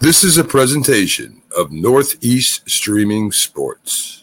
This is a presentation of Northeast Streaming Sports.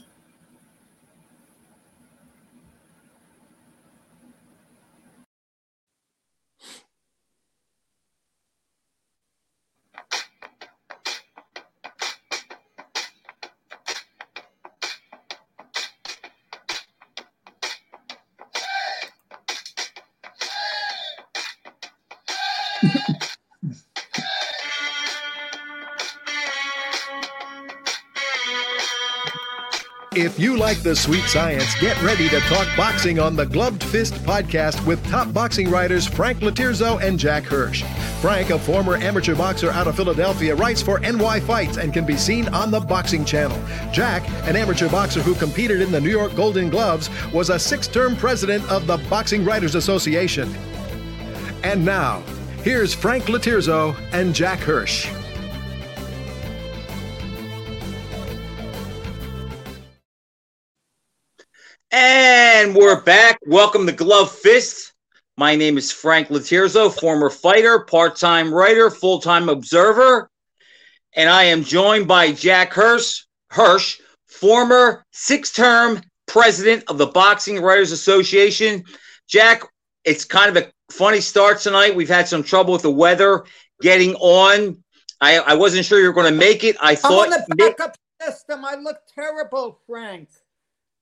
The sweet science, get ready to talk boxing on the Gloved Fist podcast with top boxing writers Frank Lotierzo and Jack Hirsch. Frank, a former amateur boxer out of Philadelphia, writes for NY Fights and can be seen on the Boxing Channel. Jack, an amateur boxer who competed in the New York Golden Gloves, was a six term president of the Boxing Writers Association. And now, here's Frank Lotierzo and Jack Hirsch. We're back. Welcome to Glove Fist. My name is Frank Lotierzo, former fighter, part time writer, full time observer. And I am joined by Jack Hirsch, Hirsch former six term president of the Boxing Writers Association. Jack, it's kind of a funny start tonight. We've had some trouble with the weather getting on. I, I wasn't sure you were going to make it. I I'm thought. on the backup system. I look terrible, Frank.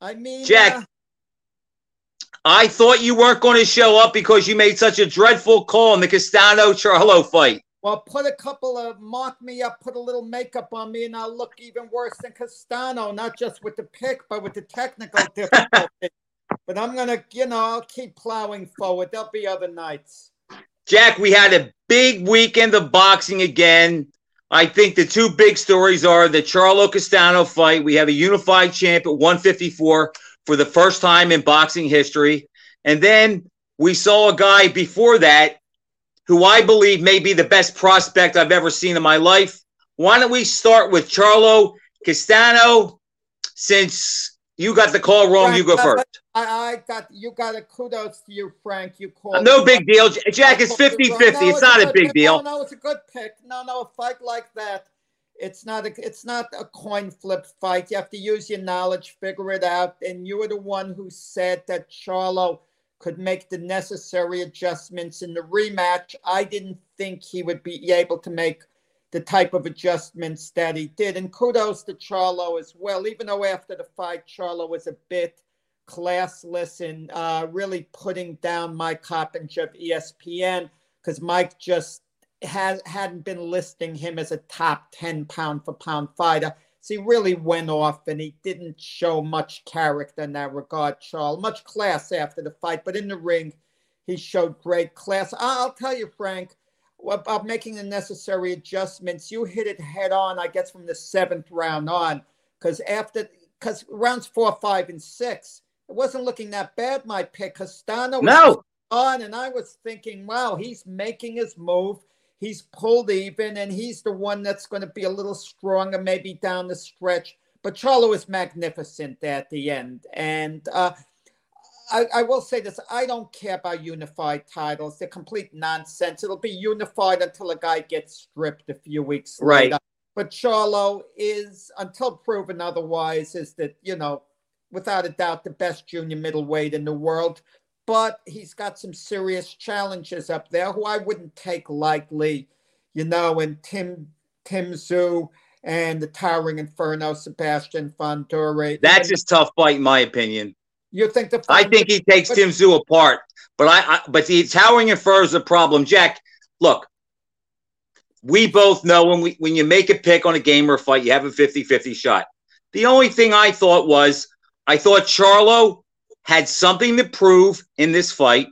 I mean, Jack, uh, I thought you weren't going to show up because you made such a dreadful call in the Castano Charlo fight. well, put a couple of mock me up, put a little makeup on me, and I'll look even worse than Castano. Not just with the pick, but with the technical difficulty. but I'm gonna, you know, I'll keep plowing forward. There'll be other nights. Jack, we had a big weekend of boxing again. I think the two big stories are the Charlo Castano fight. We have a unified champ at 154 for the first time in boxing history. And then we saw a guy before that who I believe may be the best prospect I've ever seen in my life. Why don't we start with Charlo Castano? Since you got the call wrong, you go Frank, first. I, I got you. Got a kudos to you, Frank. You called. No big deal. Jack, it's 50 50. No, It's not a good big deal. No, no, it's a good pick. No, no, a fight like that, it's not a it's not a coin flip fight. You have to use your knowledge, figure it out. And you were the one who said that Charlo could make the necessary adjustments in the rematch. I didn't think he would be able to make the type of adjustments that he did. And kudos to Charlo as well, even though after the fight, Charlo was a bit classless and uh, really putting down Mike Coppinger of ESPN because Mike just has hadn't been listing him as a top 10 pound for pound fighter. So he really went off and he didn't show much character in that regard, Charles. Much class after the fight, but in the ring, he showed great class. I'll tell you, Frank, about making the necessary adjustments. You hit it head on, I guess, from the seventh round on, because after because rounds four, five, and six, it wasn't looking that bad. My pick, Castano, was No. on, and I was thinking, wow, he's making his move. He's pulled even, and he's the one that's going to be a little stronger, maybe down the stretch. But Charlo is magnificent at the end, and uh, I, I will say this: I don't care about unified titles; they're complete nonsense. It'll be unified until a guy gets stripped a few weeks Right. later. But Charlo is, until proven otherwise, is that you know, without a doubt, the best junior middleweight in the world but he's got some serious challenges up there who I wouldn't take lightly, you know, and Tim Tim Tszyu and the towering inferno Sebastian Fundora. That's his tough fight, in my opinion. you think the I think he takes Tim Tszyu apart. But I, I but the towering inferno is a problem. Jack, look, we both know when we when you make a pick on a game or a fight, you have a 50-50 shot. The only thing I thought was I thought Charlo had something to prove in this fight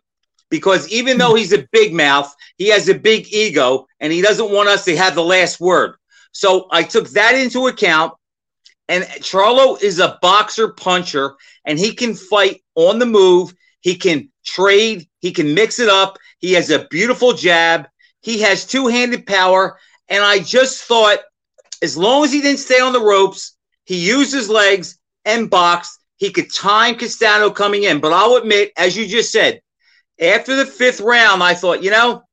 because even though he's a big mouth, he has a big ego and he doesn't want us to have the last word. So I took that into account. And Charlo is a boxer puncher and he can fight on the move. He can trade. He can mix it up. He has a beautiful jab. He has two handed power. And I just thought, as long as he didn't stay on the ropes, he used his legs and boxed. He could time Castano coming in. But I'll admit, as you just said, after the fifth round, I thought, you know,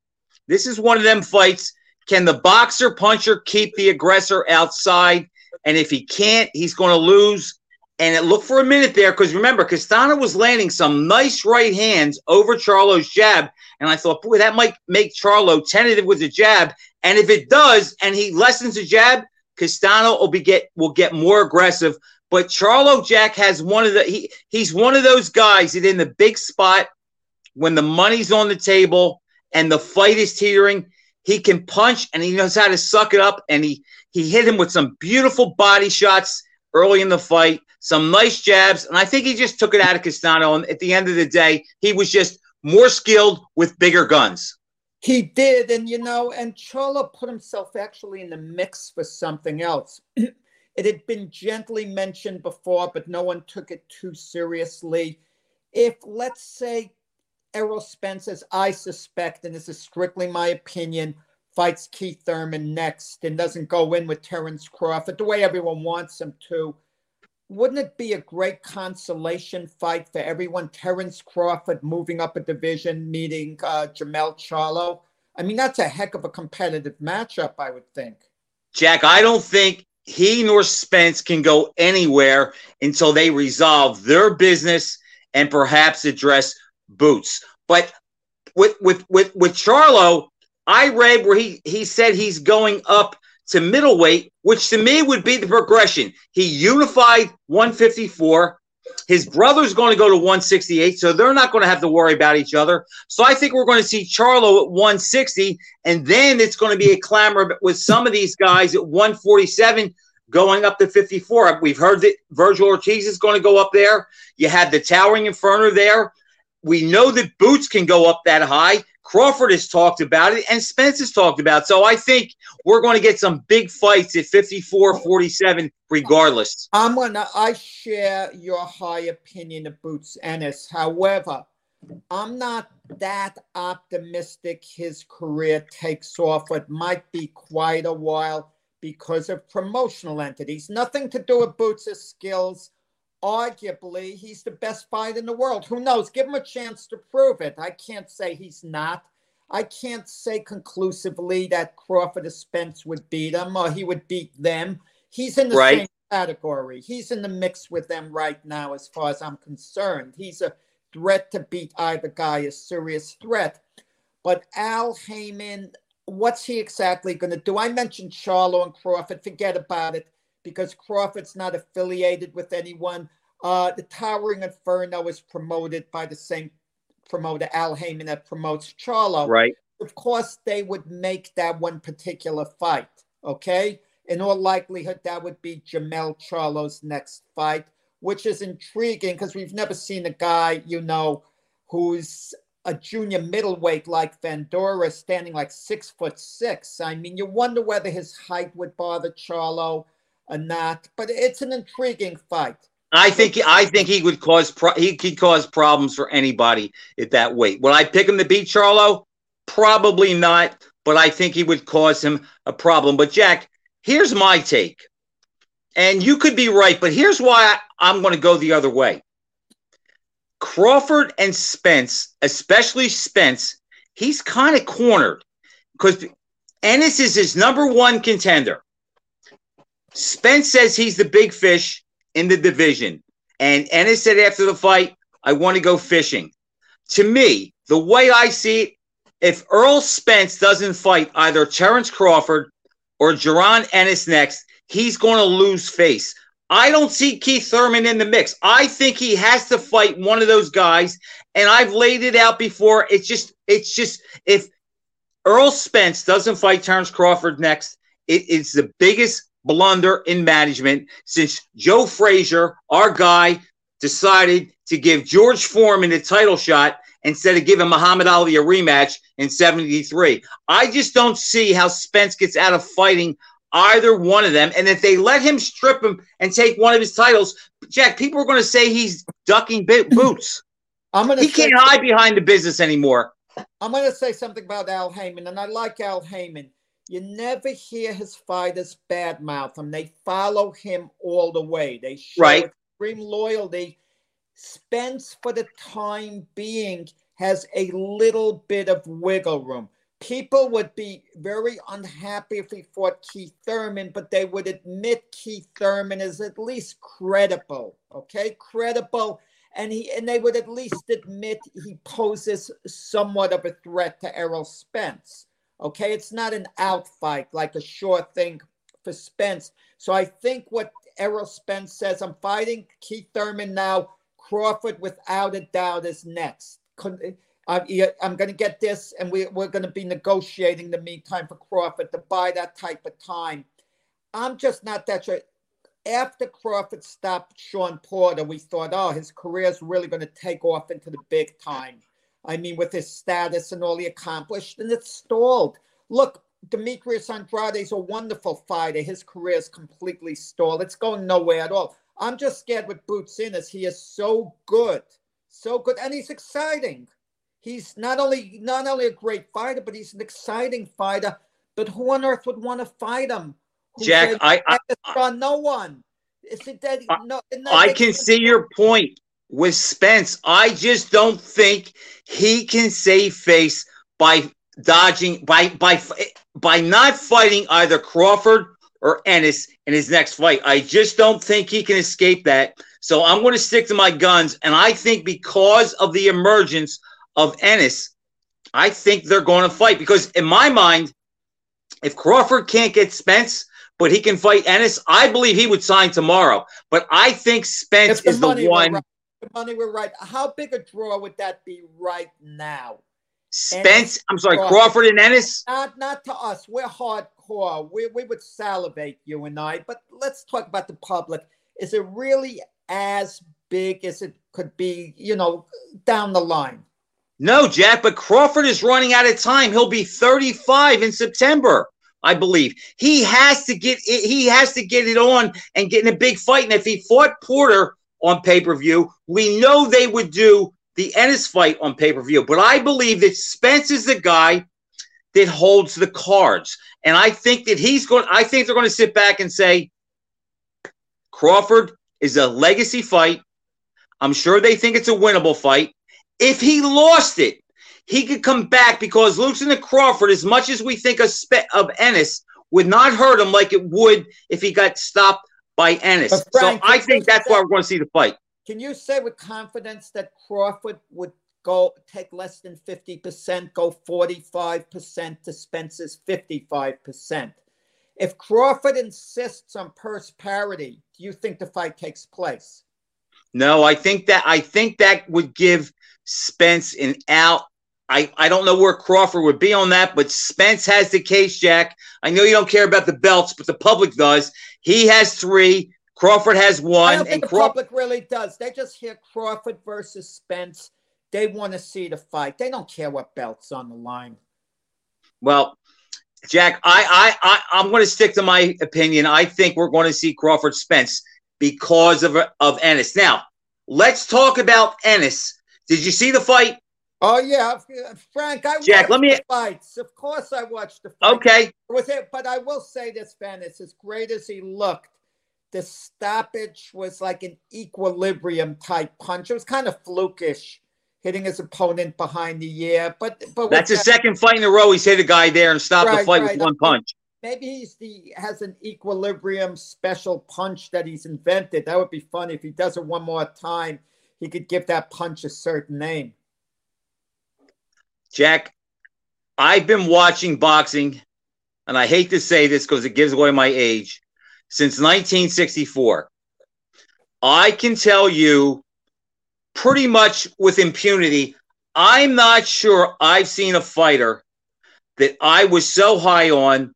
this is one of them fights. can the boxer puncher keep the aggressor outside? And if he can't, he's going to lose. And it looked for a minute there because remember, Castano was landing some nice right hands over Charlo's jab. And I thought, boy, that might make Charlo tentative with the jab. And if it does, and he lessens the jab, Castano will be get will get more aggressive. But Charlo Jack has one of the he he's one of those guys that in the big spot when the money's on the table and the fight is teetering, he can punch and he knows how to suck it up. And he he hit him with some beautiful body shots early in the fight, some nice jabs, and I think he just took it out of Castano. And at the end of the day, he was just more skilled with bigger guns. He did, and you know, and Charlo put himself actually in the mix for something else. it had been gently mentioned before, but no one took it too seriously. If, let's say, Errol Spence, as I suspect, and this is strictly my opinion, fights Keith Thurman next and doesn't go in with Terence Crawford the way everyone wants him to, wouldn't it be a great consolation fight for everyone? Terence Crawford moving up a division, meeting uh, Jermell Charlo. I mean, that's a heck of a competitive matchup, I would think. Jack, I don't think he nor Spence can go anywhere until they resolve their business and perhaps address Boots. But with with with with Charlo, I read where he he said he's going up to middleweight, which to me would be the progression. He unified 154. His brother's going to go to 168, so they're not going to have to worry about each other. So I think we're going to see Charlo at 160, and then it's going to be a clamor with some of these guys at 147 going up to 54. We've heard that Virgil Ortiz is going to go up there. You have the Towering Inferno there. We know that Boots can go up that high. Crawford has talked about it, and Spence has talked about it. So I think we're going to get some big fights at 54 47, regardless. I'm gonna I share your high opinion of Boots Ennis. However, I'm not that optimistic his career takes off. It might be quite a while because of promotional entities. Nothing to do with Boots' skills arguably he's the best fight in the world. Who knows? Give him a chance to prove it. I can't say he's not. I can't say conclusively that Crawford or Spence would beat him or he would beat them. He's in the right. same category. He's in the mix with them right now, as far as I'm concerned. He's a threat to beat either guy, a serious threat. But Al Haymon, what's he exactly going to do? I mentioned Charlo and Crawford. Forget about it because Crawford's not affiliated with anyone. Uh, the Towering Inferno is promoted by the same promoter, Al Haymon, that promotes Charlo. Right. Of course, they would make that one particular fight. Okay. In all likelihood, that would be Jermell Charlo's next fight, which is intriguing because we've never seen a guy, you know, who's a junior middleweight like Fundora standing like six foot six. I mean, you wonder whether his height would bother Charlo or not. But it's an intriguing fight. I think I think he would cause pro- he could cause problems for anybody at that weight. Would I pick him to beat Charlo? Probably not, but I think he would cause him a problem. But Jack, here's my take, and you could be right, but here's why I'm going to go the other way. Crawford and Spence, especially Spence, he's kind of cornered because Ennis is his number one contender. Spence says he's the big fish in the division. And Ennis said after the fight, I want to go fishing. To me, the way I see it, if Errol Spence doesn't fight either Terence Crawford or Jaron Ennis next, he's going to lose face. I don't see Keith Thurman in the mix. I think he has to fight one of those guys. And I've laid it out before. It's just, it's just, if Errol Spence doesn't fight Terence Crawford next, it is the biggest blunder in management since Joe Frazier, our guy, decided to give George Foreman a title shot instead of giving Muhammad Ali a rematch in 73. I just don't see how Spence gets out of fighting either one of them. And if they let him strip him and take one of his titles, Jack, people are going to say he's ducking boots. I'm gonna he can't hide behind the business anymore. I'm going to say something about Al Haymon, and I like Al Haymon. You never hear his fighters badmouth him. They follow him all the way. They show right. extreme loyalty. Spence, for the time being, has a little bit of wiggle room. people would be very unhappy if he fought Keith Thurman, but they would admit Keith Thurman is at least credible. Okay, credible, and he and they would at least admit he poses somewhat of a threat to Errol Spence. Okay, it's not an out fight like a sure thing for Spence. So I think what Errol Spence says, I'm fighting Keith Thurman now. Crawford, without a doubt, is next. Uh, I'm, I'm going to get this, and we, we're going to be negotiating the meantime for Crawford to buy that type of time. I'm just not that sure. After Crawford stopped Shawn Porter, we thought, oh, his career is really going to take off into the big time. I mean, with his status and all he accomplished, and it stalled. Look, Demetrius Andrade is a wonderful fighter. His career is completely stalled. It's going nowhere at all. I'm just scared with Boots Ennis he is so good, so good, and he's exciting. He's not only not only a great fighter, but he's an exciting fighter. But who on earth would want to fight him? Who Jack, I, I, I no one. Is it that? No, I can see your point with Spence. I just don't think he can save face by dodging by by by not fighting either Crawford or Ennis in his next fight. I just don't think he can escape that. So I'm going to stick to my guns, and I think because of the emergence of Ennis, I think they're going to fight because in my mind, if Crawford can't get Spence, but he can fight Ennis, I believe he would sign tomorrow. But I think Spence is the one. Right, money we're right. How big a draw would that be right now? Spence, I'm sorry, Crawford. And Ennis? Not, not to us. We're hardcore. We, we would salivate, you and I. But let's talk about the public. Is it really as big as it could be, you know, down the line? No, Jack, but Crawford is running out of time. He'll be 35 in September, I believe. He has to get it, he has to get it on and get in a big fight. And if he fought Porter on pay-per-view, we know they would do the Ennis fight on pay-per-view. But I believe that Spence is the guy that holds the cards. And I think that he's going I think they're going to sit back and say Crawford is a legacy fight. I'm sure they think it's a winnable fight. If he lost it, he could come back because losing to Crawford, as much as we think of, Spe- of Ennis, would not hurt him like it would if he got stopped by Ennis. Frank, so I think that's why we're going to see the fight. Can you say with confidence that Crawford would go take less than 50%, go 45% to Spence's 55%? If Crawford insists on purse parity, do you think the fight takes place? No, I think that I think that would give Spence an out. I, I don't know where Crawford would be on that, but Spence has the case, Jack. I know you don't care about the belts, but the public does. He has three. Crawford has one. I don't think the Craw- public really does. They just hear Crawford versus Spence. They want to see the fight. They don't care what belts on the line. Well, Jack, I I, I I'm going to stick to my opinion. I think we're going to see Crawford Spence because of of Ennis. Now, let's talk about Ennis did you see the fight? Oh yeah, uh, Frank. I Jack, let me fights. Of course, I watched the fight. Okay. Was it? But I will say this, Venice. As great as he looked, the stoppage was like an equilibrium type punch. It was kind of flukish, hitting his opponent behind the ear. But but that's the second fight in a row he's hit a guy there and stopped right, the fight right. with one punch. Maybe he's the has an equilibrium special punch that he's invented. That would be fun if he does it one more time he could give that punch a certain name. Jack, I've been watching boxing, and I hate to say this because it gives away my age, since 1964. I can tell you pretty much with impunity, I'm not sure I've seen a fighter that I was so high on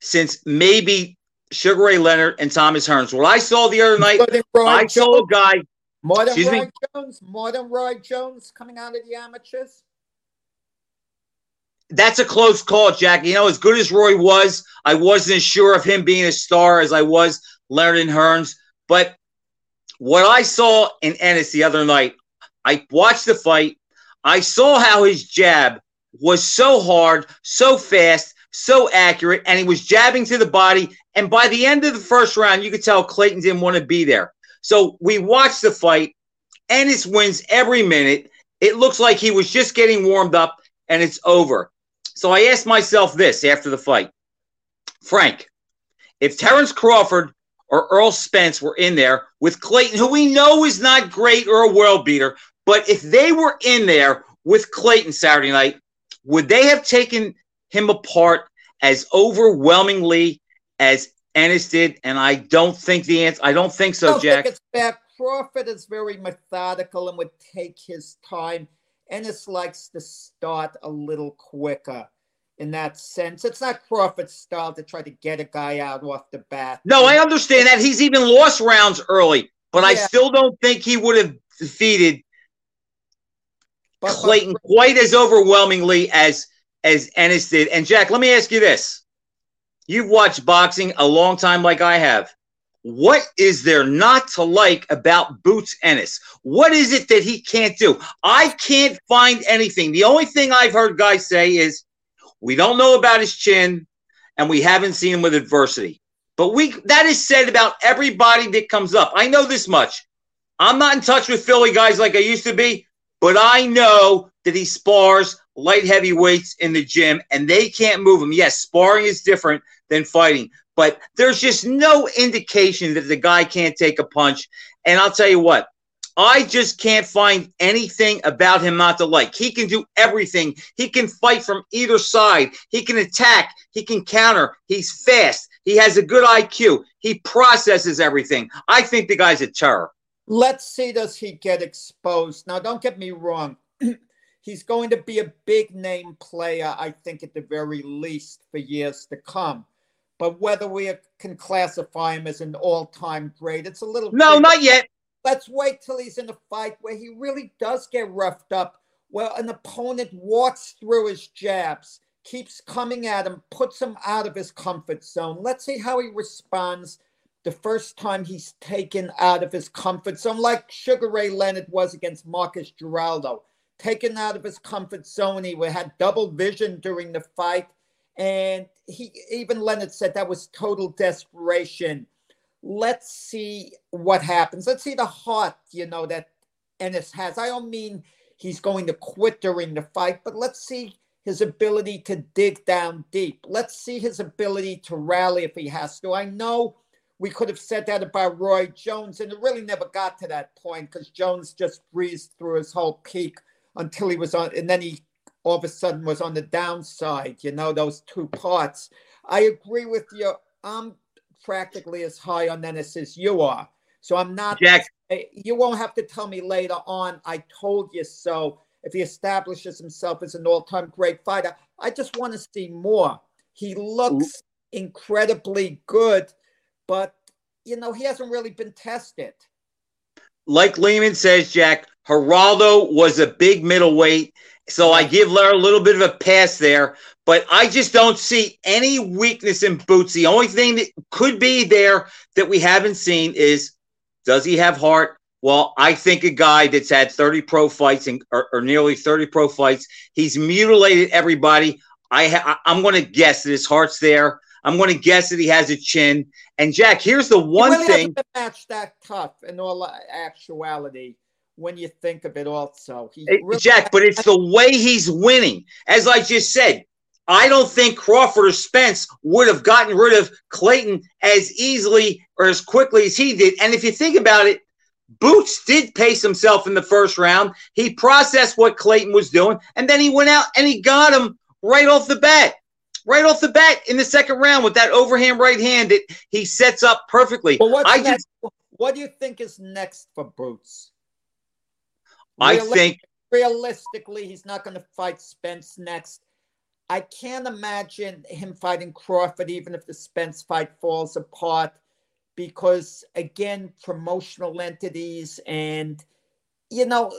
since maybe Sugar Ray Leonard and Thomas Hearns. What I saw the other night, I saw a guy more than Roy me? Jones, more than Roy Jones coming out of the amateurs. That's a close call, Jack. You know, as good as Roy was, I wasn't as sure of him being a star as I was Leonard and Hearns. But what I saw in Ennis the other night, I watched the fight. I saw how his jab was so hard, so fast, so accurate, and he was jabbing to the body. And by the end of the first round, you could tell Clayton didn't want to be there. So we watched the fight. Ennis wins every minute. It looks like he was just getting warmed up and it's over. So I asked myself this after the fight Frank, if Terence Crawford or Errol Spence were in there with Clayton, who we know is not great or a world beater, but if they were in there with Clayton Saturday night, would they have taken him apart as overwhelmingly as Ennis did? And I don't think the answer. I don't think so, I Jack. Think it's bad. Crawford is very methodical and would take his time. Ennis likes to start a little quicker in that sense. It's not Crawford's style to try to get a guy out off the bat. No, I understand that. He's even lost rounds early, but yeah. I still don't think he would have defeated but, Clayton but, quite as overwhelmingly as as Ennis did. And Jack, let me ask you this. You've watched boxing a long time like I have. What is there not to like about Boots Ennis? What is it that he can't do? I can't find anything. The only thing I've heard guys say is we don't know about his chin and we haven't seen him with adversity. But we that is said about everybody that comes up. I know this much. I'm not in touch with Philly guys like I used to be, but I know that he spars light heavyweights in the gym and they can't move him. Yes, sparring is different than fighting, but there's just no indication that the guy can't take a punch. And I'll tell you what, I just can't find anything about him not to like. He can do everything. He can fight from either side. He can attack. He can counter. He's fast. He has a good IQ. He processes everything. I think the guy's a terror. Let's see, does he get exposed? Now, don't get me wrong. He's going to be a big name player, I think, at the very least, for years to come. But whether we can classify him as an all time great, it's a little. No, not yet. Let's wait till he's in a fight where he really does get roughed up, where an opponent walks through his jabs, keeps coming at him, puts him out of his comfort zone. Let's see how he responds the first time he's taken out of his comfort zone, like Sugar Ray Leonard was against Marcos Geraldo. Taken out of his comfort zone. He had double vision during the fight. And he even Leonard said that was total desperation. Let's see what happens. Let's see the heart, you know, that Ennis has. I don't mean he's going to quit during the fight, but let's see his ability to dig down deep. Let's see his ability to rally if he has to. I know we could have said that about Roy Jones, and it really never got to that point because Jones just breezed through his whole peak until he was on, and then he all of a sudden was on the downside. You know those two parts. I agree with you. I'm practically as high on Ennis as you are, so I'm not. Jack, you won't have to tell me later on. I told you so. If he establishes himself as an all-time great fighter, I just want to see more. He looks incredibly good but you know he hasn't really been tested. Like Lehman says, Jack Geraldo was a big middleweight, so I give Larry a little bit of a pass there. But I just don't see any weakness in Boots. The only thing that could be there that we haven't seen is does he have heart? Well, I think a guy that's had 30 pro fights and, or, or nearly 30 pro fights, he's mutilated everybody. I ha- I'm going to guess that his heart's there. I'm going to guess that he has a chin. And Jack, here's the one really thing. match that tough in all actuality when you think of it. Also, really Jack, but it's the way he's winning. As I just said, I don't think Crawford or Spence would have gotten rid of Clayton as easily or as quickly as he did. And if you think about it, Boots did pace himself in the first round. He processed what Clayton was doing, and then he went out and he got him right off the bat right off the bat in the second round with that overhand right hand that he sets up perfectly. Well, what's I next? Just, what do you think is next for Boots? I think realistically, he's not going to fight Spence next. I can't imagine him fighting Crawford, even if the Spence fight falls apart, because again, promotional entities and you know,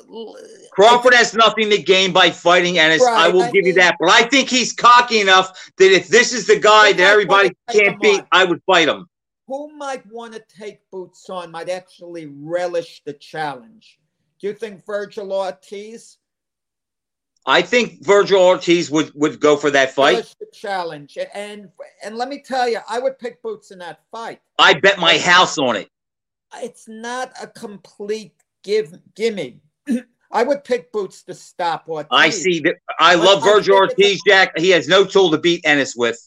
Crawford has nothing to gain by fighting Ennis. Right, I will I give you that. But I think he's cocky enough that if this is the guy that everybody can't beat, on. I would fight him. Who might want to take boots on might actually relish the challenge? Do you think Virgil Ortiz? I think Virgil Ortiz would, would go for that fight. The challenge. And and let me tell you, I would pick Boots in that fight. I bet my house on it. It's not a complete give gimme. I would pick Boots to stop Ortiz. I see that. I But love Virgil Ortiz, Jack. He has no tool to beat Ennis with.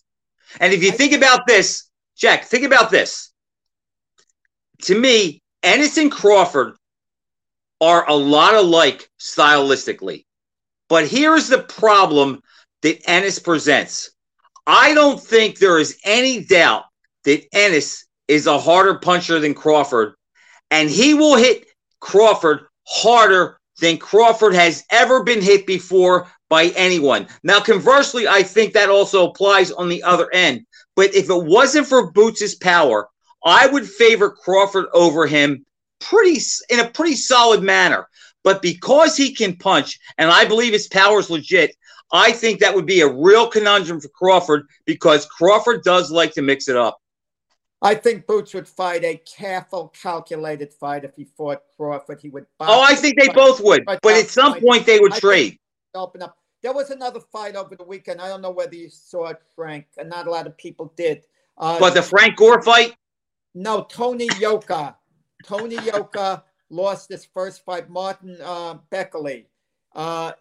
And if you I- think about this, Jack, think about this. To me, Ennis and Crawford are a lot alike stylistically. But here's the problem that Ennis presents. I don't think there is any doubt that Ennis is a harder puncher than Crawford, and he will hit Crawford harder than Crawford has ever been hit before by anyone. Now, conversely, I think that also applies on the other end. But if it wasn't for Boots's power, I would favor Crawford over him pretty in a pretty solid manner. But because he can punch, and I believe his power is legit, I think that would be a real conundrum for Crawford because Crawford does like to mix it up. I think Boots would fight a careful, calculated fight if he fought Crawford. He would. Oh, I think they both would, but at some point they would I trade. open up. There was another fight over the weekend. I don't know whether you saw it, Frank, and not a lot of people did. Uh, But the Frank Gore fight, no, Tony Yoka. Tony Yoka lost his first fight. Martin uh, Bakole uh,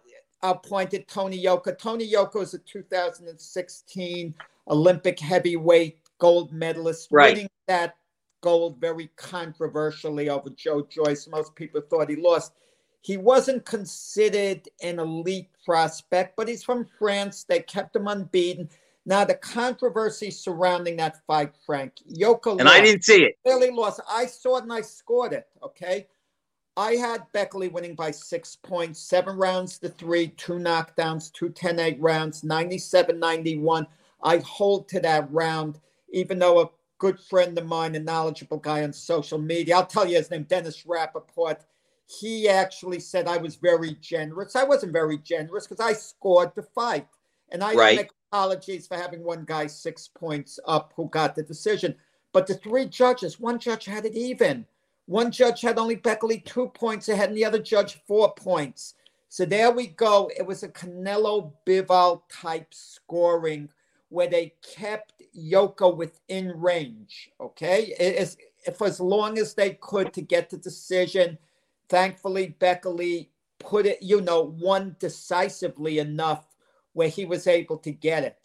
appointed Tony Yoka. Tony Yoka was a 2016 Olympic heavyweight gold medalist, Right. winning that gold very controversially over Joe Joyce. Most people thought he lost. He wasn't considered an elite prospect, but he's from France. They kept him unbeaten. Now, the controversy surrounding that fight, Frank, Yoka and I didn't see it. clearly lost. I saw it and I scored it. Okay. I had Bakole winning by six points, seven rounds to three, two knockdowns, two 10 8 rounds, 97 91. I hold to that round, even though a good friend of mine, a knowledgeable guy on social media, I'll tell you his name, Dennis Rappaport, he actually said I was very generous. I wasn't very generous because I scored the fight. And I Right. Apologies for having one guy six points up who got the decision. But the three judges, one judge had it even. One judge had only Bakole two points ahead, and the other judge four points. So there we go. It was a Canelo Bivol type scoring where they kept Yoka within range. Okay, it is for as long as they could to get the decision. Thankfully, Bakole put it, you know, won decisively enough where he was able to get it.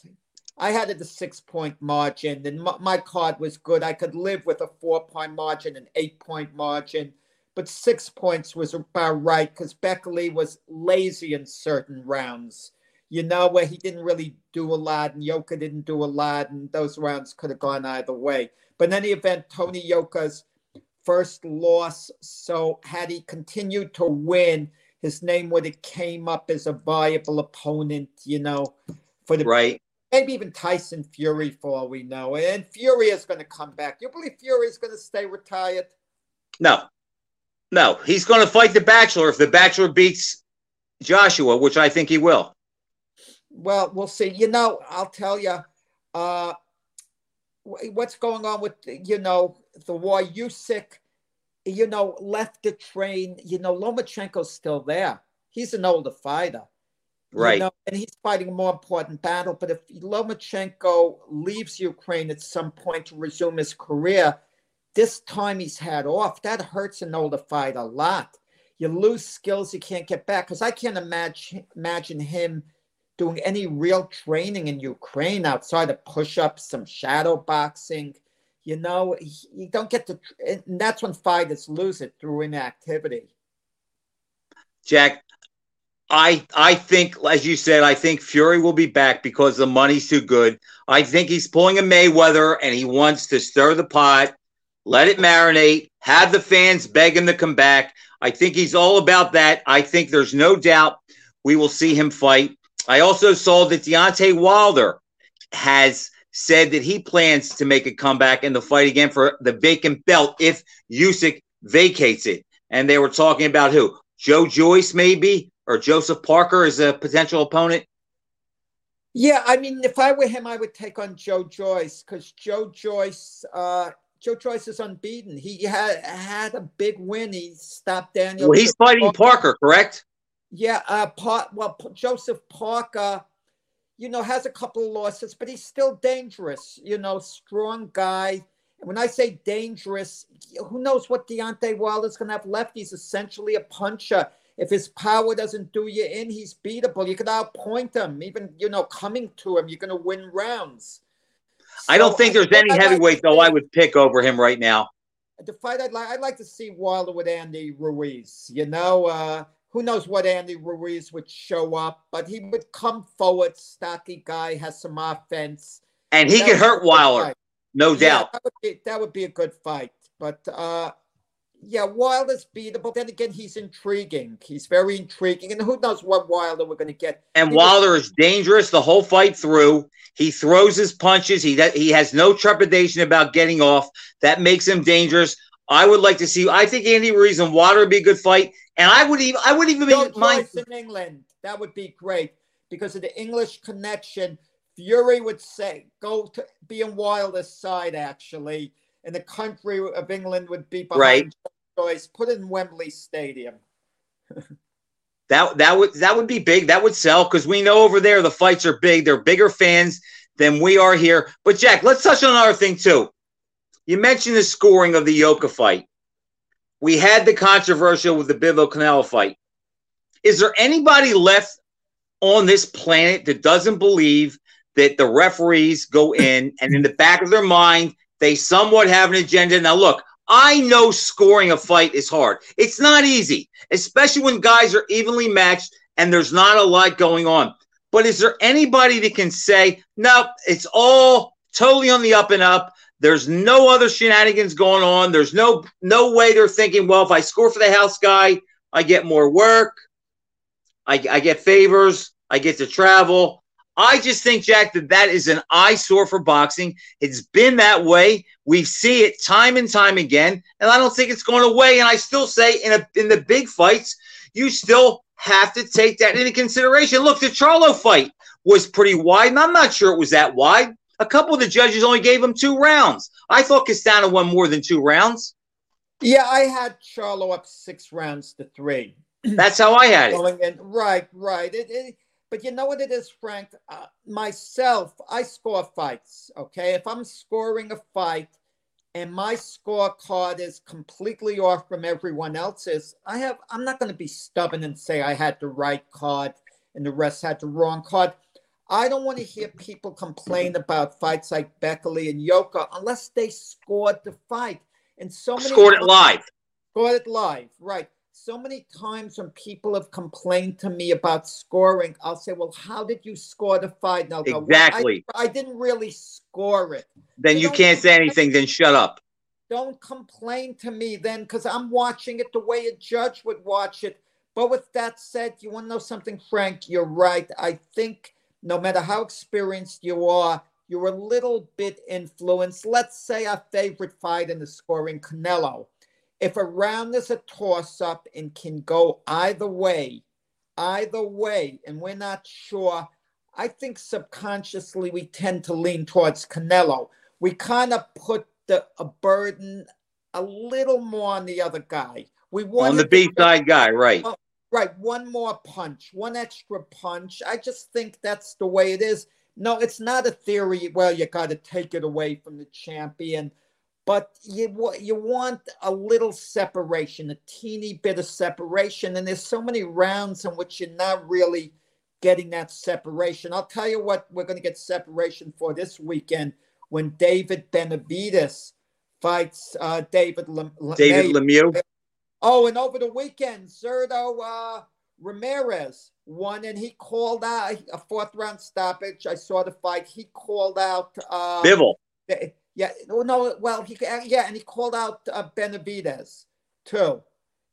I had it a six point margin, and my, my card was good. I could live with a four point margin, an eight point margin, but six points was about right because Bakole was lazy in certain rounds. You know, where he didn't really do a lot, and Yoka didn't do a lot, and those rounds could have gone either way. But in any event, Tony Yoka's first loss. So had he continued to win, his name would have came up as a viable opponent, you know, for the Right. maybe even Tyson Fury for all we know. And Fury is going to come back. You believe Fury is going to stay retired? No. No. He's going to fight the Bachelor if the Bachelor beats Joshua, which I think he will. Well, we'll see. You know, I'll tell you, uh, what's going on with you know the war. Usyk, you know, left the train. You know, Lomachenko's still there. He's an older fighter. you Right. know, and he's fighting a more important battle. But if Lomachenko leaves Ukraine at some point to resume his career, this time he's had off. That hurts an older fighter a lot. You lose skills you can't get back. Because I can't imagine imagine him doing any real training in Ukraine outside of push-ups, some shadow boxing. You know, you don't get to, and that's when fighters lose it through inactivity. Jack, I I think, as you said, I think Fury will be back because the money's too good. I think he's pulling a Mayweather and he wants to stir the pot, let it marinate, have the fans beg him to come back. I think he's all about that. I think there's no doubt we will see him fight. I also saw that Deontay Wilder has said that he plans to make a comeback in the fight again for the vacant belt if Usyk vacates it. And they were talking about who? Joe Joyce, maybe, or Joseph Parker as a potential opponent. Yeah, I mean, if I were him, I would take on Joe Joyce because Joe Joyce, uh, Joe Joyce is unbeaten. He had had a big win. He stopped Daniel. Well, he's fighting Parker, correct? Yeah, uh, Par- well, P- Joseph Parker, you know, has a couple of losses, but he's still dangerous. You know, strong guy. And when I say dangerous, who knows what Deontay Wilder's going to have left? He's essentially a puncher. if his power doesn't do you in, he's beatable. You can outpoint him, even you know, coming to him, you're going to win rounds. So I don't think there's any heavyweight like though I would pick over him right now. The fight I'd like, I'd like to see Wilder with Andy Ruiz. You know, uh, who knows what Andy Ruiz would show up, but he would come forward, stocky guy, has some offense, and he could hurt Wilder, no yeah, doubt. That would, be, that would be a good fight, but. uh yeah, Wilder's beatable. Then again, he's intriguing. He's very intriguing, and who knows what Wilder we're going to get. And he Wilder was, is dangerous the whole fight through. He throws his punches. He he has no trepidation about getting off. That makes him dangerous. I would like to see. I think Andy Ruiz and Wilder would be a good fight, and I would even I would even no be mind in England. That would be great because of the English connection. Fury would say go to be in Wilder's side actually and the country of England would be behind right. choice. Put it in Wembley Stadium. that that would that would be big. That would sell because we know over there the fights are big. They're bigger fans than we are here. But Jack, let's touch on another thing too. You mentioned the scoring of the Yoka fight. We had the controversial with the Bivol Canelo fight. Is there anybody left on this planet that doesn't believe that the referees go in and in the back of their mind they somewhat have an agenda. Now, look, I know scoring a fight is hard. It's not easy, especially when guys are evenly matched and there's not a lot going on. But is there anybody that can say, no, it's all totally on the up and up? There's no other shenanigans going on. There's no no way they're thinking, well, if I score for the house guy, I get more work. I, I get favors. I get to travel. I just think, Jack, that that is an eyesore for boxing. It's been that way. We see it time and time again, and I don't think it's going away. And I still say, in a, in the big fights, you still have to take that into consideration. Look, the Charlo fight was pretty wide, and I'm not sure it was that wide. A couple of the judges only gave him two rounds. I thought Castano won more than two rounds. Yeah, I had Charlo up six rounds to three. That's how I had it. Right, right. It, it, but you know what it is, Frank? Uh, myself, I score fights. Okay. If I'm scoring a fight and my scorecard is completely off from everyone else's, I have I'm not going to be stubborn and say I had the right card and the rest had the wrong card. I don't want to hear people complain about fights like Bakole and Yoka unless they scored the fight. And so many scored it live. Scored it live, right? so many times when people have complained to me about scoring, I'll say, "Well, how did you score the fight?" And go, exactly. Well, I, I, didn't really score it. Then you, you can't say anything. Then shut up. Don't complain to me then, because I'm watching it the way a judge would watch it. But with that said, you want to know something, Frank? You're right. I think no matter how experienced you are, you're a little bit influenced. Let's say our favorite fight in the scoring, Canelo if a round is a toss up and can go either way, either way, and we're not sure, I think subconsciously we tend to lean towards Canelo. We kind of put the a burden a little more on the other guy. We want on the B side guy, right? Oh, Right, one more punch, one extra punch. I just think that's the way it is. No, it's not a theory. Well, you got to take it away from the champion but you you want a little separation, a teeny bit of separation, and there's so many rounds in which you're not really getting that separation. I'll tell you what we're going to get separation for this weekend when David Benavidez fights uh, David Lem- David Lemieux. Oh, and over the weekend, Zurdo uh, Ramirez won, and he called out a fourth round stoppage. I saw the fight. He called out uh, Bivol. Yeah, no, well, he yeah, and he called out uh, Benavidez too,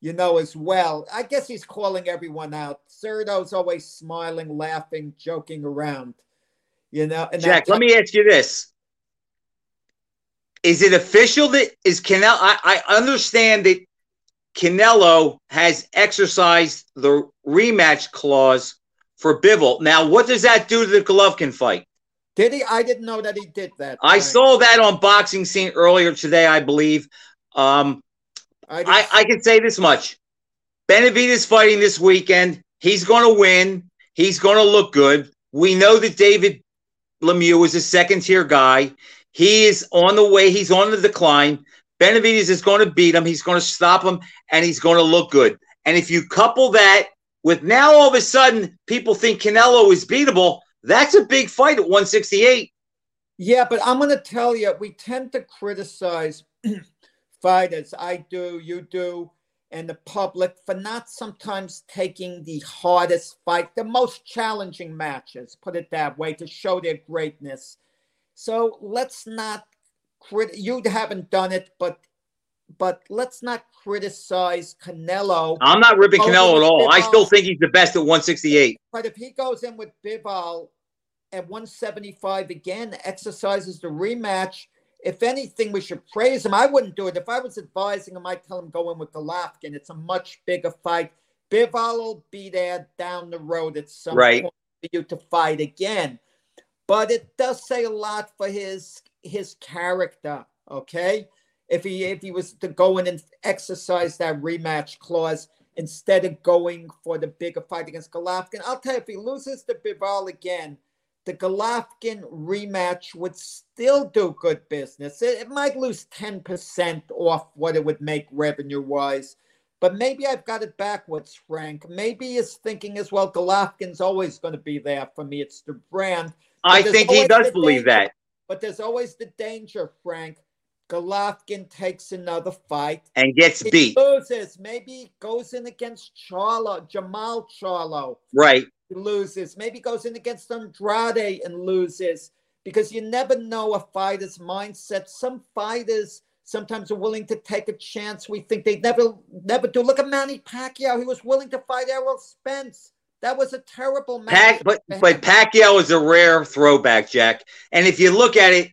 you know, as well. I guess he's calling everyone out. Zurdo's always smiling, laughing, joking around, you know. And Jack, let me ask you this: Is it official that is Canelo? I, I understand that Canelo has exercised the rematch clause for Bivol. Now, what does that do to the Golovkin fight? Did he? I didn't know that he did that. I saw that on Boxing Scene earlier today, I believe. Um, I, I, I can say this much: Benavidez fighting this weekend. He's going to win. He's going to look good. We know that David Lemieux is a second tier guy. He is on the way. He's on the decline. Benavidez is going to beat him. He's going to stop him, and he's going to look good. And if you couple that with now all of a sudden people think Canelo is beatable, that's a big fight at 168. Yeah, but I'm going to tell you, we tend to criticize fighters. I do, you do, and the public for not sometimes taking the hardest fight, the most challenging matches, put it that way, to show their greatness. So let's not crit. You haven't done it, but but let's not criticize Canelo. I'm not ripping oh, Canelo at all. Bivol. I still think he's the best at 168. But if he goes in with Bivol at 175 again, exercises the rematch. If anything, we should praise him. I wouldn't do it. If I was advising him, I'd tell him go in with Golovkin. It's a much bigger fight. Bivol will be there down the road at some right. point for you to fight again. But it does say a lot for his his character. Okay, if he if he was to go in and exercise that rematch clause instead of going for the bigger fight against Golovkin, I'll tell you if he loses to Bivol again, the Golovkin rematch would still do good business. It, it might lose ten percent off what it would make revenue wise. But maybe I've got it backwards, Frank. Maybe he's thinking as well, Golovkin's always going to be there for me. It's the brand. I think he does believe that. But there's always the danger, Frank. Golovkin takes another fight and gets he beat. Loses. Maybe goes in against Charlo, Jermall Charlo. Right. He loses. Maybe goes in against Andrade and loses because you never know a fighter's mindset. Some fighters sometimes are willing to take a chance. We think they never never do. Look at Manny Pacquiao. He was willing to fight Errol Spence. That was a terrible match. Pac, but but Pacquiao is a rare throwback, Jack. And if you look at it,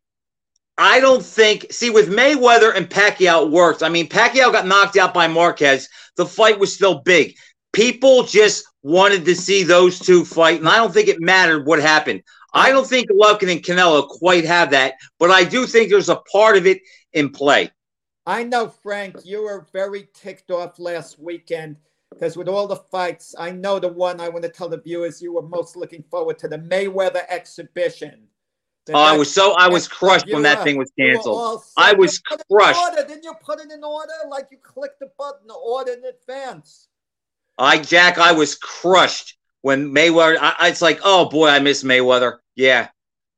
I don't think. See, with Mayweather and Pacquiao, it worked. I mean, Pacquiao got knocked out by Marquez. The fight was still big. People just wanted to see those two fight, and I don't think it mattered what happened. I don't think Golovkin and Canelo quite have that, but I do think there's a part of it in play. I know, Frank, you were very ticked off last weekend because with all the fights, I know the one I want to tell the viewers you were most looking forward to the Mayweather exhibition. The oh, I was so I was crushed when that thing was canceled. I was crushed. Order. Didn't you put it in order? Like you clicked the button to order in advance. I Jack, I was crushed when Mayweather. I, it's like, oh boy, I miss Mayweather. Yeah,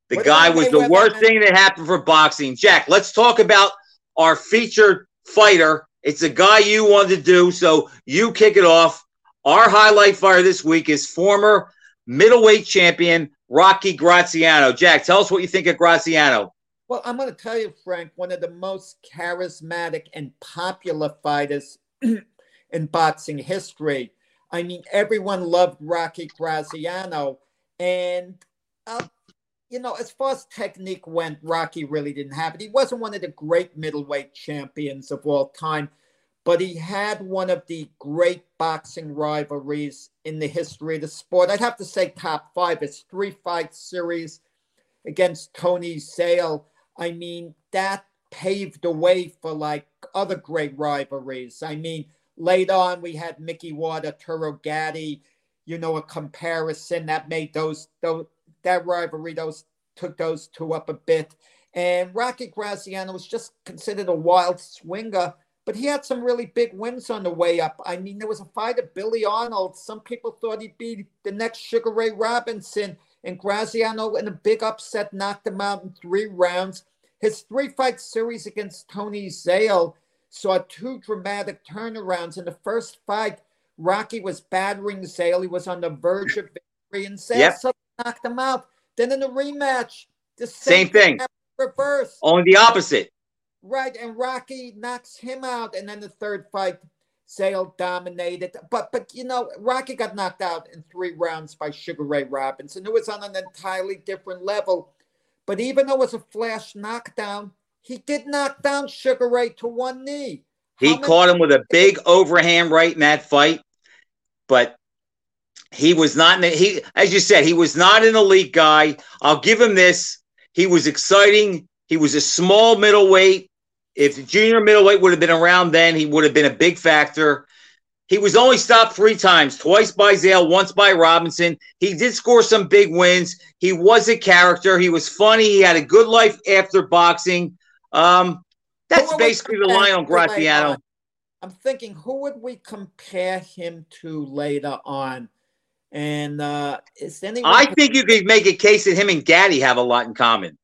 the what guy was Mayweather, the worst thing that happened for boxing. Jack, let's talk about our featured fighter it's a guy you wanted to do, so you kick it off. Our highlight fire this week is former middleweight champion Rocky Graziano. Jack, tell us what you think of Graziano. Well, I'm going to tell you, Frank, one of the most charismatic and popular fighters in boxing history. I mean, everyone loved Rocky Graziano. And, uh, you know, as far as technique went, Rocky really didn't have it. He wasn't one of the great middleweight champions of all time but he had one of the great boxing rivalries in the history of the sport. I'd have to say top five. It's three fight series against Tony Zale. I mean, that paved the way for like other great rivalries. I mean, later on we had Micky Ward, Arturo Gatti, you know, a comparison that made those, those that rivalry, those took those two up a bit. And Rocky Graziano was just considered a wild swinger but he had some really big wins on the way up. I mean, there was a fight of Billy Arnold. Some people thought he'd be the next Sugar Ray Robinson, and Graziano, in a big upset, knocked him out in three rounds. His three fight series against Tony Zale saw two dramatic turnarounds. In the first fight, Rocky was battering Zale. He was on the verge of victory, and Zale yep. Knocked him out. Then in the rematch, the same, same thing. Reverse. Only the opposite. Right, and Rocky knocks him out, and then the third fight, Zale dominated. But but you know, Rocky got knocked out in three rounds by Sugar Ray Robinson. It was on an entirely different level. But even though it was a flash knockdown, he did knock down Sugar Ray to one knee. How he caught him with a big overhand right in that fight, but he was not. In the, he, as you said, he was not an elite guy. I'll give him this. He was exciting. He was a small middleweight. If junior middleweight would have been around then, he would have been a big factor. He was only stopped three times, twice by Zale, once by Robinson. He did score some big wins. He was a character. He was funny. He had a good life after boxing. Um, that's basically the line on Graziano. I'm thinking, who would we compare him to later on? And uh, is anyone? I think you could make a case that him and Gatti have a lot in common.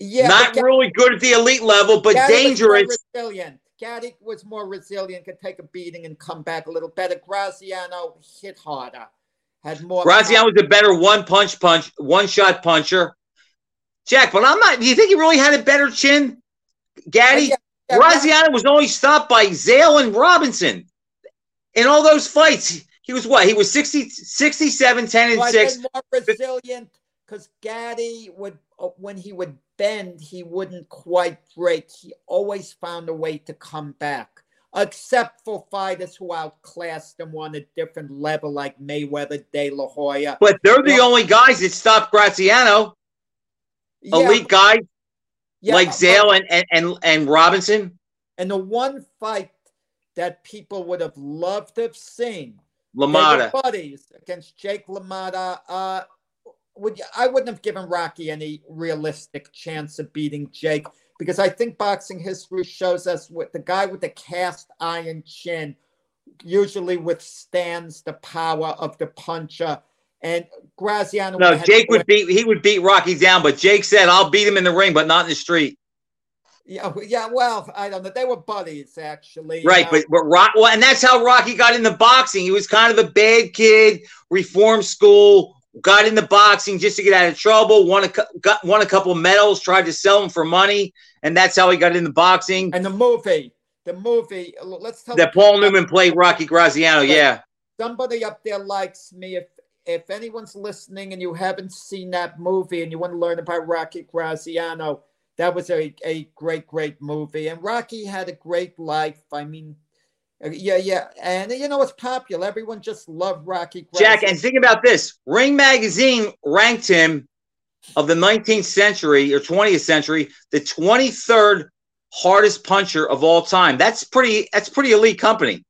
yeah, Not but really good at the elite level, but was dangerous. resilient. Gatti was more resilient, could take a beating and come back a little better. Graziano hit harder, had more. Graziano was a better one punch punch, one shot puncher. Jack, but I'm not. Do you think he really had a better chin? Gatti? Yeah, yeah, Graziano was only stopped by Zale and Robinson. In all those fights, he was what? He was 60, 67, 10, and Well, I 6. more resilient because Gatti would, uh, when he would bend, he wouldn't quite break. He always found a way to come back, except for fighters who outclassed him on a different level, like Mayweather, De La Hoya. But they're the only guys that stopped Graziano. Yeah, Elite guys yeah, like Zale and, and, and, and Robinson. And the one fight that people would have loved to have seen LaMotta. buddies against Jake LaMotta. Uh, would you, I wouldn't have given Rocky any realistic chance of beating Jake because I think boxing history shows us what the guy with the cast iron chin usually withstands the power of the puncher. And Graziano. No, Jake would beat he would beat Rocky down, but Jake said, I'll beat him in the ring, but not in the street. Yeah, yeah. Well, I don't know. They were buddies, actually. Right, Uh, but, but Rock well, and that's how Rocky got into boxing. He was kind of a bad kid, reform school, got into boxing just to get out of trouble, won a got won a couple medals, tried to sell them for money, and that's how he got into boxing. and the movie, the movie. Let's tell That Paul Newman played Rocky Graziano, yeah. somebody up there likes me. If if anyone's listening and you haven't seen that movie and you want to learn about Rocky Graziano, that was a, a great, great movie. And Rocky had a great life. I mean, uh, yeah, yeah. And you know, it's popular. Everyone just loved Rocky Jack, and think about this. Ring magazine ranked him of the 19th century or 20th century, the 23rd hardest puncher of all time. That's pretty that's pretty elite company.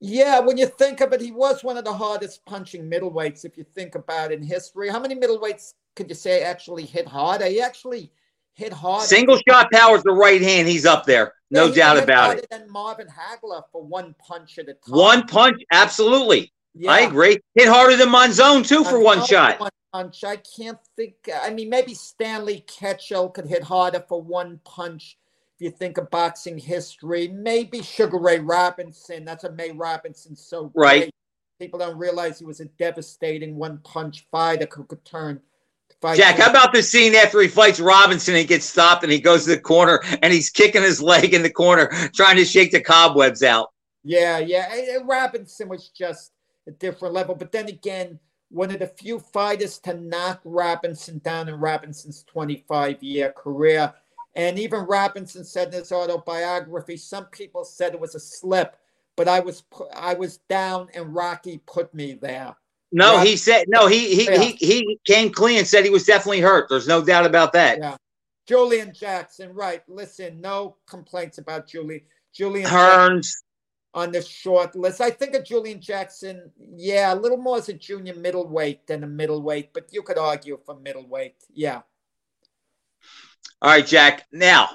yeah, when you think of it, he was one of the hardest punching middleweights, if you think about it in history. How many middleweights could you say actually hit harder? He actually hit harder. Single shot power with the right hand, he's up there. No Yeah, doubt about harder it. Than Marvin Hagler for one punch at a time. One punch, absolutely. I agree. Hit harder than Monzon too for one shot. One punch. I can't think. I mean, maybe Stanley Ketchel could hit harder for one punch. If you think of boxing history, maybe Sugar Ray Robinson. That's a May Robinson. So great. Right. People don't realize he was a devastating one punch fighter who could turn. Fight Jack, how about the scene after he fights Robinson and he gets stopped and he goes to the corner and he's kicking his leg in the corner, trying to shake the cobwebs out. Yeah, yeah. and Robinson was just a different level. But then again, one of the few fighters to knock Robinson down in Robinson's 25 year career. And even Robinson said in his autobiography, some people said it was a slip, but I was I was down and Rocky put me there. No, Rob- he said no. He he, Yeah. he he came clean and said he was definitely hurt. There's no doubt about that. Yeah. Julian Jackson, right. Listen, no complaints about Julian. Julian Jackson Hearns, on the short list. I think of Julian Jackson, yeah, a little more as a junior middleweight than a middleweight, but you could argue for middleweight. Yeah. All right, Jack. Now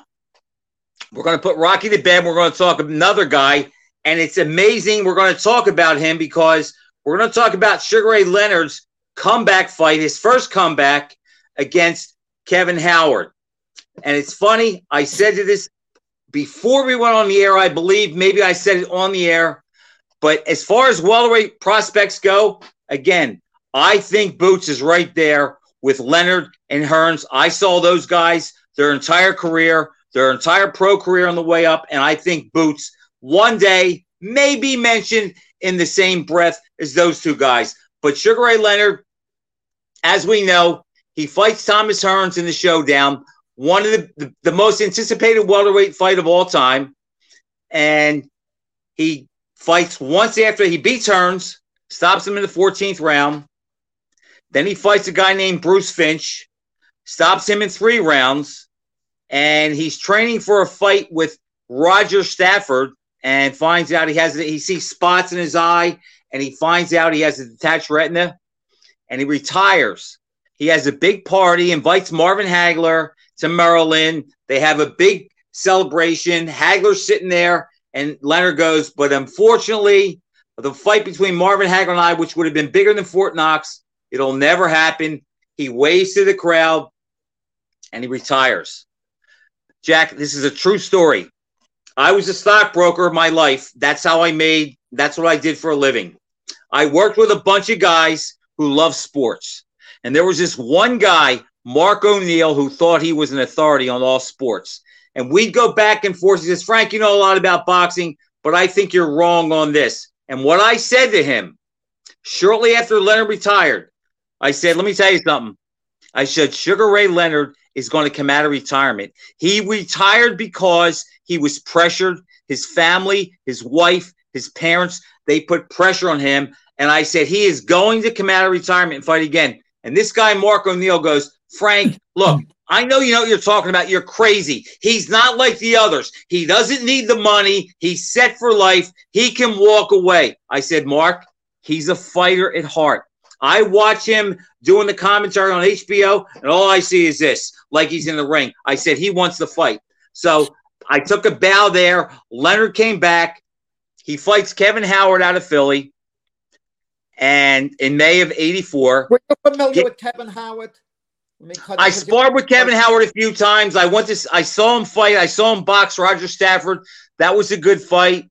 we're going to put Rocky to bed. We're going to talk another guy, and it's amazing. We're going to talk about him because we're going to talk about Sugar Ray Leonard's comeback fight, his first comeback against Kevin Howard. And it's funny. I said to this before we went on the air. I believe maybe I said it on the air, but as far as welterweight prospects go, again, I think Boots is right there with Leonard and Hearns. I saw those guys their entire career, their entire pro career on the way up, and I think Boots one day may be mentioned in the same breath as those two guys. But Sugar Ray Leonard, as we know, he fights Thomas Hearns in the showdown, one of the, the, the most anticipated welterweight fight of all time. And he fights once after he beats Hearns, stops him in the 14th round. Then he fights a guy named Bruce Finch, stops him in three rounds, and he's training for a fight with Roger Stafford and finds out he has he sees spots in his eye and he finds out he has a detached retina and he retires. He has a big party, invites Marvin Hagler to Maryland. They have a big celebration. Hagler's sitting there And Leonard goes, but unfortunately, the fight between Marvin Hagler and I, which would have been bigger than Fort Knox, it'll never happen. He waves to the crowd and he retires. Jack, this is a true story. I was a stockbroker of my life. That's how I made, that's what I did for a living. I worked with a bunch of guys who love sports. And there was this one guy, Mark O'Neill, who thought he was an authority on all sports. And we'd go back and forth. He says, Frank, you know a lot about boxing, but I think you're wrong on this. And what I said to him shortly after Leonard retired, I said, let me tell you something. I said, Sugar Ray Leonard is going to come out of retirement. He retired because he was pressured. His family, his wife, his parents, they put pressure on him. And I said, he is going to come out of retirement and fight again. And this guy, Mark O'Neill, goes, Frank, look, I know you know what you're talking about. You're crazy. He's not like the others. He doesn't need the money. He's set for life. He can walk away. I said, Mark, he's a fighter at heart. I watch him doing the commentary on HBO, and all I see is this like he's in the ring. I said, he wants to fight. So I took a bow there. Leonard came back. He fights Kevin Howard out of Philly. And in May of 84. Were you familiar get, with Kevin Howard? I sparred with Kevin Howard a few times. I went to I saw him fight. I saw him box Roger Stafford. That was a good fight.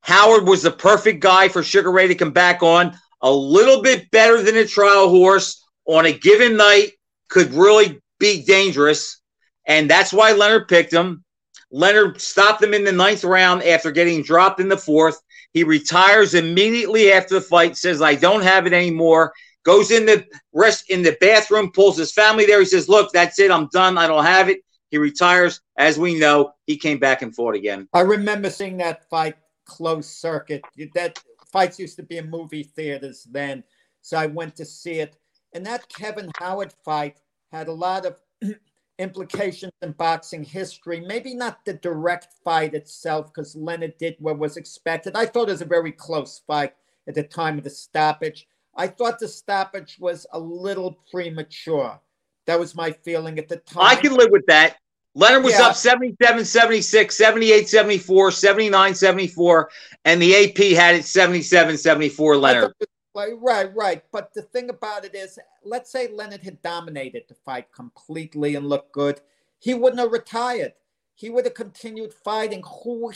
Howard was the perfect guy for Sugar Ray to come back on. A little bit better than a trial horse on a given night could really be dangerous. And that's why Leonard picked him. Leonard stopped him in the ninth round after getting dropped in the fourth. He retires immediately after the fight, says, I don't have it anymore goes in the rest in the bathroom, pulls his family there. He says, "Look, that's it. I'm done. I don't have it." He retires. As we know, he came back and fought again. I remember seeing that fight closed circuit. That fights used to be in movie theaters then, so I went to see it. And that Kevin Howard fight had a lot of implications in boxing history. Maybe not the direct fight itself, because Leonard did what was expected. I thought it was a very close fight at the time of the stoppage. I thought the stoppage was a little premature. That was my feeling at the time. I can live with that. Leonard was yeah. up 77 76, 78 74, 79 74, and the AP had it 77 74 Leonard. Right, right. But the thing about it is, let's say Leonard had dominated the fight completely and looked good. He wouldn't have retired. He would have continued fighting. Who,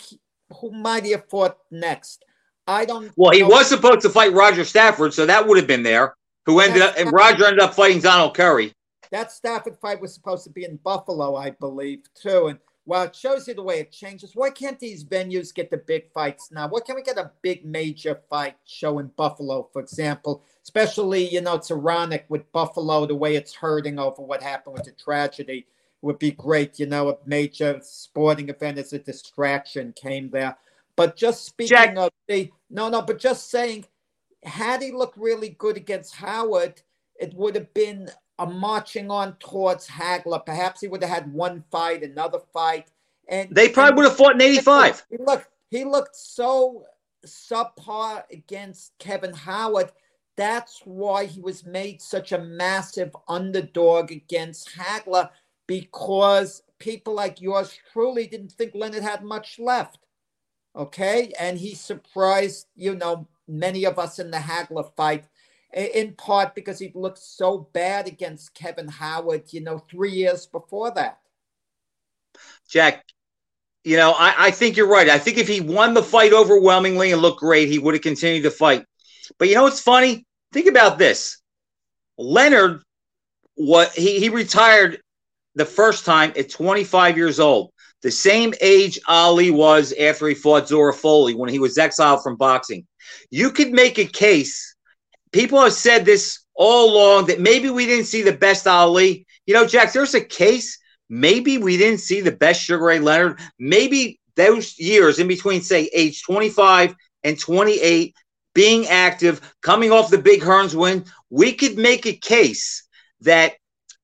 who might he have fought next? I don't. Well, he was supposed to fight Roger Stafford, so that would have been there. Who ended up, and Roger ended up fighting Donald Curry. That Stafford fight was supposed to be in Buffalo, I believe, too. And while it shows you the way it changes, why can't these venues get the big fights now? Why can't we get a big major fight show in Buffalo, for example? Especially, you know, it's ironic with Buffalo, the way it's hurting over what happened with the tragedy. It would be great, you know, a major sporting event as a distraction came there. But just speaking Jack. of the no, no, but just saying, had he looked really good against Howard, it would have been a marching on towards Hagler. Perhaps he would have had one fight, another fight, and they probably and would have fought in '85. He looked, he looked so subpar against Kevin Howard. That's why he was made such a massive underdog against Hagler because people like yours truly didn't think Leonard had much left. Okay. And he surprised, you know, many of us in the Hagler fight, in part because he looked so bad against Kevin Howard, you know, three years before that. Jack, you know, I, I think you're right. I think if he won the fight overwhelmingly and looked great, he would have continued to fight. But you know what's funny? Think about this. Leonard, what he, he retired the first time at 25 years old the same age Ali was after he fought Zora Folley when he was exiled from boxing. You could make a case. People have said this all along that maybe we didn't see the best Ali. You know, Jack, there's a case. Maybe we didn't see the best Sugar Ray Leonard. Maybe those years in between, say, age 25 and 28, being active, coming off the big Hearns win, we could make a case that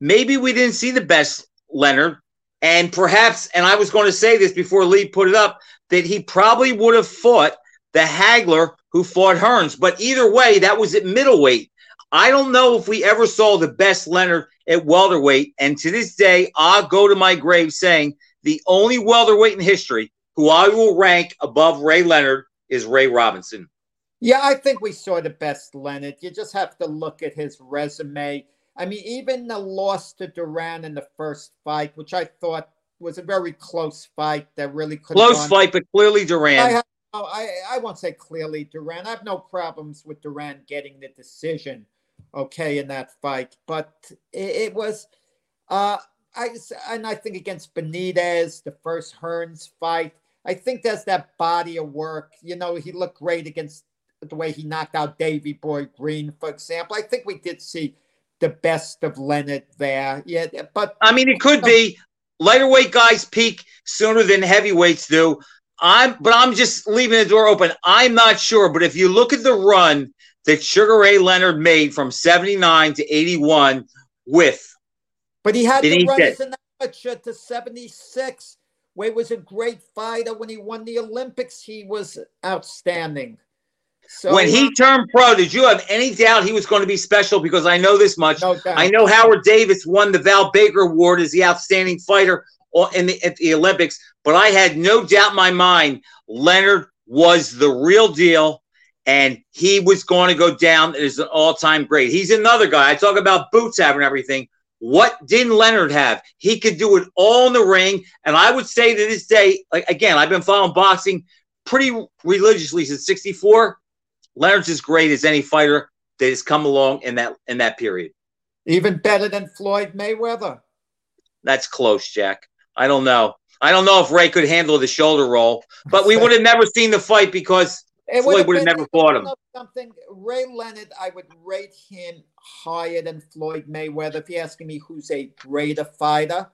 maybe we didn't see the best Leonard and perhaps, and I was going to say this before Lee put it up, that he probably would have fought the Hagler who fought Hearns. But either way, that was at middleweight. I don't know if we ever saw the best Leonard at welterweight. And to this day, I'll go to my grave saying the only welterweight in history who I will rank above Ray Leonard is Ray Robinson. Yeah, I think we saw the best Leonard. You just have to look at his resume. I mean, even the loss to Duran in the first fight, which I thought was a very close fight that really could close fight, but clearly Duran. I, I I won't say clearly Duran. I have no problems with Duran getting the decision, okay, in that fight, but it, it was. Uh, I and I think against Benitez, the first Hearns fight, I think there's that body of work. You know, he looked great against the way he knocked out Davy Boy Green, for example. I think we did see the best of Leonard there. Yeah, but I mean, it could be lighter weight guys peak sooner than heavyweights do. I'm, but I'm just leaving the door open. I'm not sure, but if you look at the run that Sugar Ray Leonard made from 79 to 81 with but he had to run his amateur to 76, where he was a great fighter. When he won the Olympics, he was outstanding. So, when he uh, turned pro, did you have any doubt he was going to be special? Because I know this much. No I know Howard Davis won the Val Barker Award as the outstanding fighter in the, at the Olympics, but I had no doubt in my mind Leonard was the real deal and he was going to go down as an all-time great. He's another guy. I talk about boots having everything. What didn't Leonard have? He could do it all in the ring. And I would say to this day, like again, I've been following boxing pretty religiously since 64. Leonard's as great as any fighter that has come along in that in that period. Even better than Floyd Mayweather. That's close, Jack. I don't know. I don't know if Ray could handle the shoulder roll, but we would have never seen the fight because it Floyd would have never fought him. Something Ray Leonard, I would rate him higher than Floyd Mayweather if you're asking me who's a greater fighter.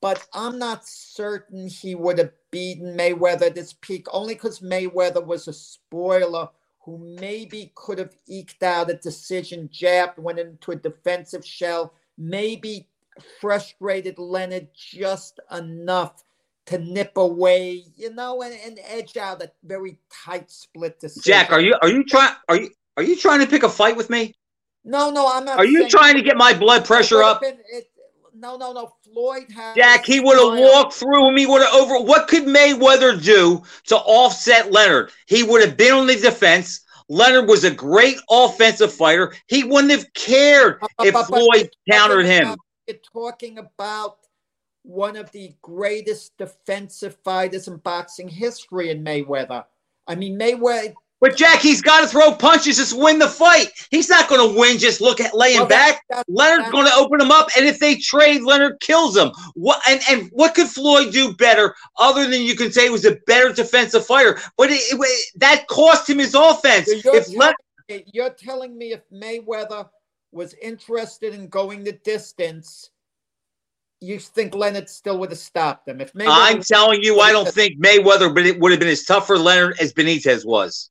But I'm not certain he would have beaten Mayweather at this peak, only because Mayweather was a spoiler who maybe could have eked out a decision, jabbed, went into a defensive shell, maybe frustrated Leonard just enough to nip away, you know, and, and edge out a very tight split decision. Jack, are you are you trying are you are you trying to pick a fight with me? No, no, I'm not. Are you trying to get my blood pressure up? Been, it, no, no, no. Floyd has. Jack, he would have walked through him. He would have over. What could Mayweather do to offset Leonard? He would have been on the defense. Leonard was a great offensive fighter. He wouldn't have cared if but, but, Floyd but, countered him. You're talking about one of the greatest defensive fighters in boxing history in Mayweather. I mean, Mayweather but Jack, he's got to throw punches just win the fight. He's not going to win just look at laying well, back. That's, Leonard's going to open him up, and if they trade, Leonard kills him. What and and what could Floyd do better other than you can say he was a better defensive fighter? But it, it, that cost him his offense. you're, if me, you're telling me if Mayweather was interested in going the distance, you think Leonard still would have stopped him? If Mayweather I'm telling you, I don't think Mayweather, but it would have been as tough for Leonard as Benitez was.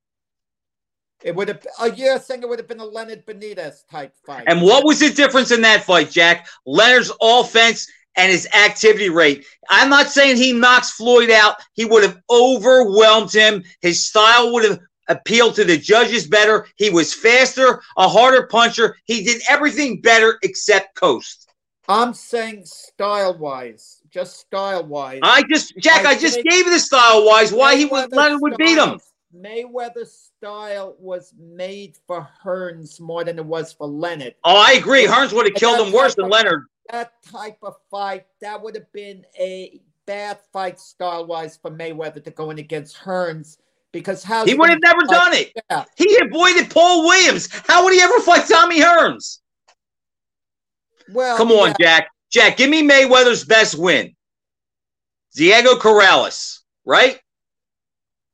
It would have a year thing. It would have been a Leonard Benitez type fight. And what was the difference in that fight, Jack? Leonard's offense and his activity rate. I'm not saying he knocks Floyd out. He would have overwhelmed him. His style would have appealed to the judges better. He was faster, a harder puncher. He did everything better except coast. I'm saying style wise, just style wise. I just, Jack, I, I just gave you the style wise why he would Leonard would beat him. Mayweather's style was made for Hearns more than it was for Leonard. Oh, I agree. Hearns would have killed him worse than of, Leonard. That type of fight, that would have been a bad fight style wise for Mayweather to go in against Hearns because how he would have never done it. Yeah. He avoided Paul Williams. How would he ever fight Tommy Hearns? Well, come on, yeah. Jack. Jack, give me Mayweather's best win. Diego Corrales, right?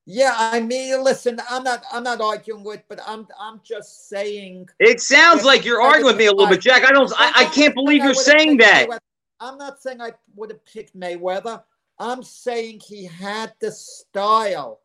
Yeah, I mean, listen, I'm not, I'm not arguing with, but I'm, I'm just saying. It sounds like you're arguing with me a little bit, Jack. I don't, I, I can't believe you're saying that. Mayweather. I'm not saying I would have picked Mayweather. I'm saying he had the style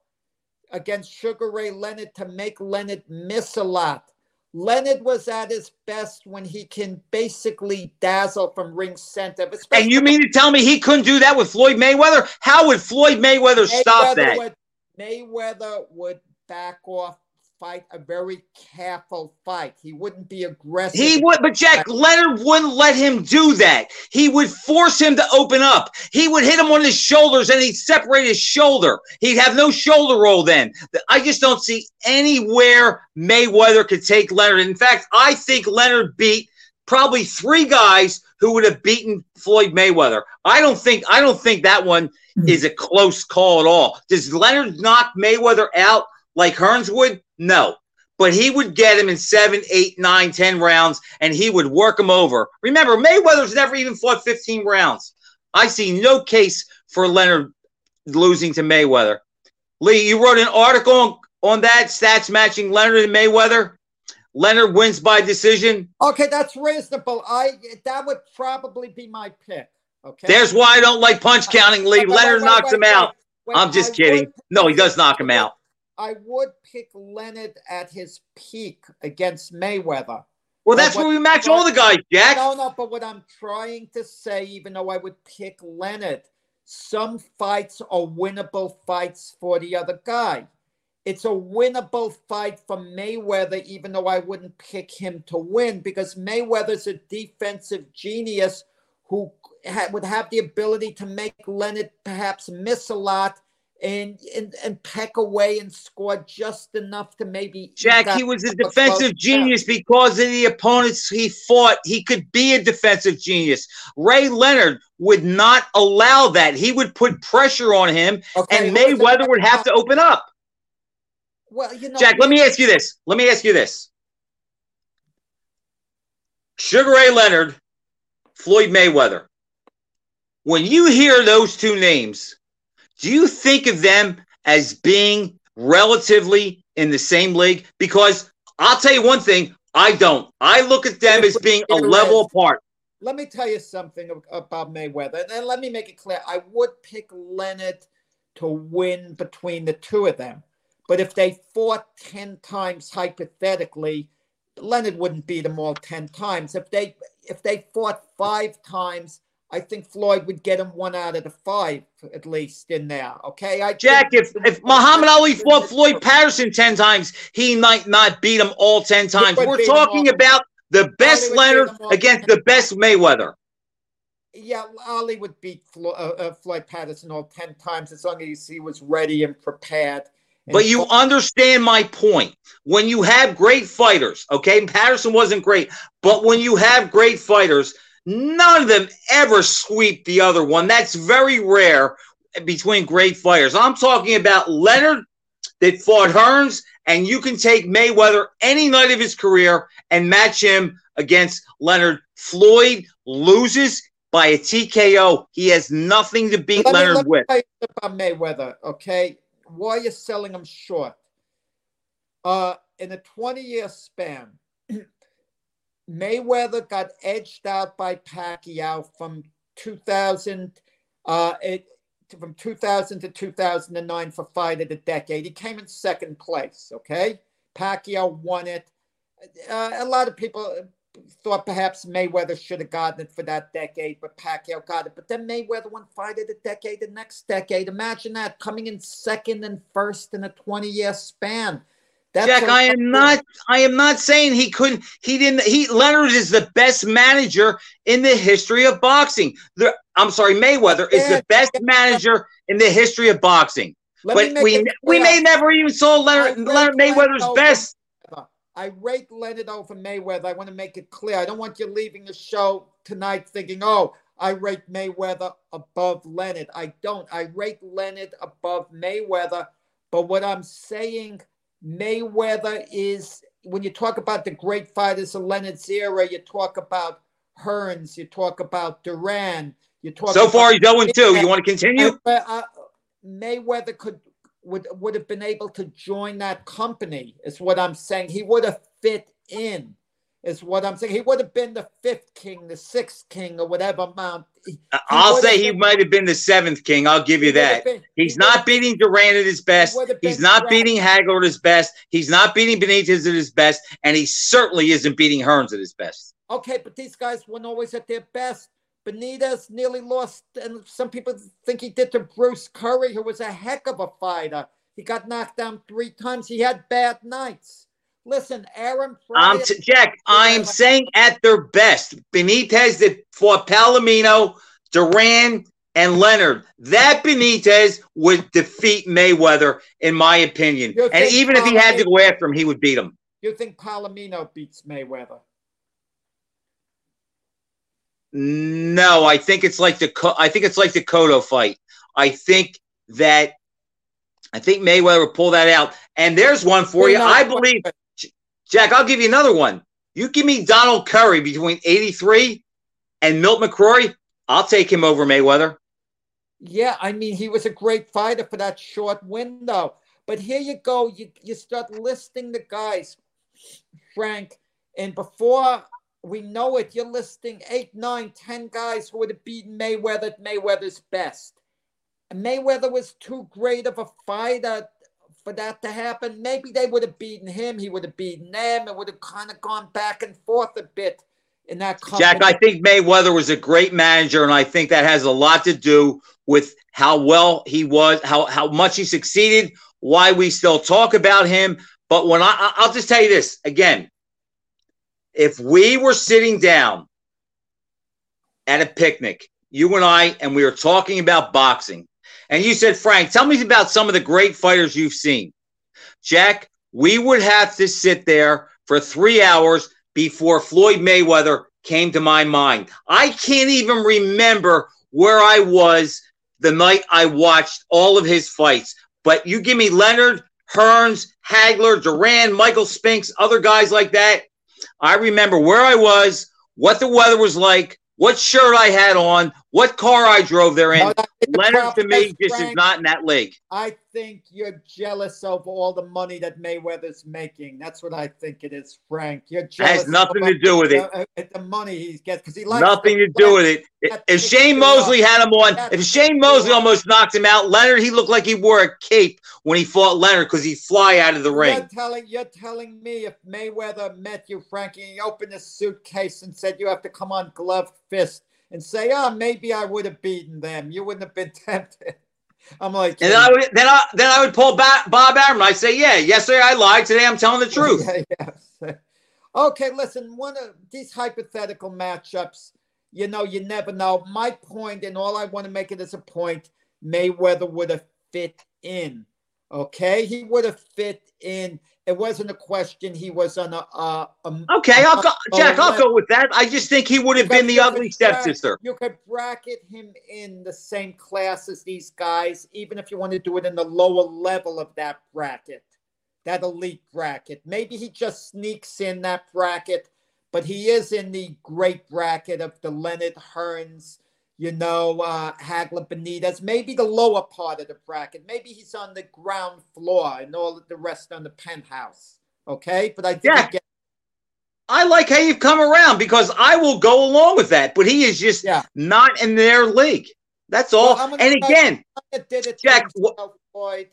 against Sugar Ray Leonard to make Leonard miss a lot. Leonard was at his best when he can basically dazzle from ring center. And you mean to tell me he couldn't do that with Floyd Mayweather? How would Floyd Mayweather, Mayweather stop that? Would, Mayweather would back off fight a very careful fight. He wouldn't be aggressive. He would, but Jack Leonard wouldn't let him do that. He would force him to open up. He would hit him on his shoulders and he'd separate his shoulder. He'd have no shoulder roll then. I just don't see anywhere Mayweather could take Leonard. In fact, I think Leonard beat probably three guys who would have beaten Floyd Mayweather. I don't think I don't think that one hmm. is a close call at all. Does Leonard knock Mayweather out like Hearns would? No. But he would get him in seven, eight, nine, ten rounds, and he would work him over. Remember, Mayweather's never even fought 15 rounds. I see no case for Leonard losing to Mayweather. Lee, you wrote an article on, on that, stats matching Leonard and Mayweather. Leonard wins by decision. Okay, that's reasonable. I that would probably be my pick. Okay. There's why I don't like punch counting, Lee. Leonard knocks him out. I'm just kidding. No, he does knock him out. I would pick Leonard at his peak against Mayweather. Well, that's what, where we match all the guys, Jack. No, no, but what I'm trying to say, even though I would pick Leonard, some fights are winnable fights for the other guy. It's a winnable fight for Mayweather, even though I wouldn't pick him to win because Mayweather's a defensive genius who ha- would have the ability to make Leonard perhaps miss a lot and, and and peck away and score just enough to maybe. Jack, he was a defensive genius down. because of the opponents he fought. He could be a defensive genius. Ray Leonard would not allow that. He would put pressure on him, okay, and Mayweather would have to open up. Well, you know, Jack, let me ask you this. Let me ask you this. Sugar Ray Leonard, Floyd Mayweather. When you hear those two names, do you think of them as being relatively in the same league? Because I'll tell you one thing, I don't. I look at them as being a level apart. Let me tell you something about Mayweather, and let me make it clear. I would pick Leonard to win between the two of them. But if they fought 10 times hypothetically, Leonard wouldn't beat them all 10 times. If they if they fought five times, I think Floyd would get him one out of the five at least in there. Okay, I Jack, if if Muhammad Ali fought Floyd Patterson ten times, he might not beat him all ten times. We're talking about the best Leonard against the best Mayweather. Yeah, Ali would beat Flo- uh, uh, Floyd Patterson all ten times as long as he was ready and prepared. But you understand my point. When you have great fighters, okay, Patterson wasn't great, but when you have great fighters None of them ever sweep the other one. That's very rare between great fighters. I'm talking about Leonard that fought Hearns, and you can take Mayweather any night of his career and match him against Leonard. Floyd loses by a TKO. He has nothing to beat let Leonard me, let with. About Mayweather, okay? Why are you selling him short? Uh, in a 20 year span, Mayweather got edged out by Pacquiao from 2000, uh, it, from 2000 to 2009 for fight of the decade. He came in second place. Okay, Pacquiao won it. Uh, a lot of people thought perhaps Mayweather should have gotten it for that decade, but Pacquiao got it. But then Mayweather won fight of the decade the next decade. Imagine that coming in second and first in a 20 year span. That's Jack, I am not. I am not saying he couldn't. He didn't. He Leonard is the best manager in the history of boxing. The, I'm sorry, Mayweather is the best manager in the history of boxing. Let but we we may never even saw Leonard, Leonard Mayweather's best. I rate Leonard over Mayweather. I want to make it clear. I don't want you leaving the show tonight thinking, "Oh, I rate Mayweather above Leonard." I don't. I rate Leonard above Mayweather. But what I'm saying Mayweather is when you talk about the great fighters of Leonard's era, you talk about Hearns, you talk about Duran, you talk. So far, he's going too. You want to continue? Uh, Mayweather could would would have been able to join that company. Is what I'm saying. He would have fit in is what I'm saying. He would have been the fifth king, the sixth king, or whatever amount. He, I'll say he might have been the seventh king. I'll give you that. Been, He's he not beating Duran at his best. He's not Duran. beating Hagler at his best. He's not beating Benitez at his best. And he certainly isn't beating Hearns at his best. Okay, but these guys weren't always at their best. Benitez nearly lost, and some people think he did to Bruce Curry, who was a heck of a fighter. He got knocked down three times. He had bad nights. Listen, Aaron. Um, t- Jack, I am saying at their best, Benitez that fought Palomino, Duran, and Leonard. That Benitez would defeat Mayweather, in my opinion. And even Palomino, if he had to go after him, he would beat him. You think Palomino beats Mayweather? No, I think it's like the I think it's like the Cotto fight. I think that I think Mayweather will pull that out. And there's one for you. I believe, Jack. I'll give you another one. You give me Donald Curry between '83 and Milt McCrory. I'll take him over Mayweather. Yeah, I mean he was a great fighter for that short window. But here you go. You you start listing the guys, Frank, and before we know it. You're listing eight, nine, ten guys who would have beaten Mayweather at Mayweather's best. And Mayweather was too great of a fighter for that to happen. Maybe they would have beaten him. He would have beaten them. It would have kind of gone back and forth a bit in that. Company. Jack, I think Mayweather was a great manager, and I think that has a lot to do with how well he was, how how much he succeeded, why we still talk about him. But when I, I'll just tell you this again, if we were sitting down at a picnic, you and I, and we were talking about boxing, and you said, Frank, tell me about some of the great fighters you've seen. Jack, we would have to sit there for three hours before Floyd Mayweather came to my mind. I can't even remember where I was the night I watched all of his fights. But you give me Leonard, Hearns, Hagler, Duran, Michael Spinks, other guys like that. I remember where I was, what the weather was like, what shirt I had on, what car I drove there in. Leonard to me just Frank, is not in that league. I think you're jealous of all the money that Mayweather's making. That's what I think it is, Frank. You're jealous. It has nothing to do with it. The, uh, the money he gets because he likes nothing to do with it. If Shane Mosley had him on, if Shane Mosley almost knocked him out, Leonard he looked like he wore a cape when he fought Leonard because he'd fly out of the ring. You're telling you're telling me if Mayweather met you, Frankie, and he opened his suitcase and said you have to come on gloved fist and say, "Oh, maybe I would have beaten them. You wouldn't have been tempted." I'm like, and then I would then I then I would pull back Bob Arum. I say, "Yeah, yesterday I lied. Today I'm telling the truth." yeah, yes. Okay, listen. One of these hypothetical matchups, you know, you never know. My point, and all I want to make it as a point, Mayweather would have fit in. Okay, he would have fit in it wasn't a question. He was on a. Uh, a okay, I'll go, Jack. I'll go with that. I just think he would have been the ugly stepsister. You could bracket him in the same class as these guys, even if you want to do it in the lower level of that bracket, that elite bracket. Maybe he just sneaks in that bracket, but he is in the great bracket of the Leonard Hearns you know, uh, Hagler Benitez, maybe the lower part of the bracket. Maybe he's on the ground floor and all the rest on the penthouse. Okay. But I think yeah. Get- I like how you've come around because I will go along with that, but he is just yeah. not in their league. That's all. Well, and again, Jack, Floyd,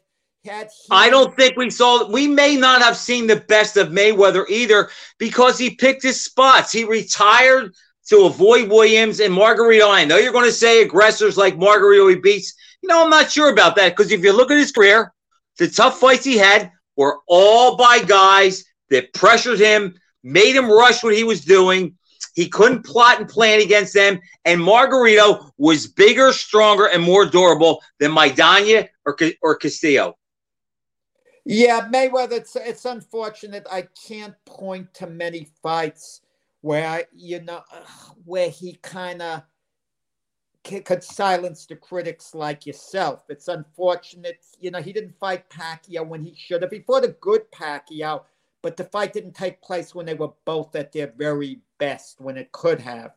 I don't think we saw. We may not have seen the best of Mayweather either because he picked his spots. He retired to avoid Williams and Margarito. I know you're going to say aggressors like Margarito he beats. You know, I'm not sure about that because if you look at his career, the tough fights he had were all by guys that pressured him, made him rush what he was doing. He couldn't plot and plan against them. And Margarito was bigger, stronger, and more durable than Maidana or, or Castillo. Yeah, Mayweather, it's, it's unfortunate. I can't point to many fights where you know where he kind of could silence the critics like yourself. It's unfortunate, you know, he didn't fight Pacquiao when he should have. He fought a good Pacquiao, but the fight didn't take place when they were both at their very best when it could have.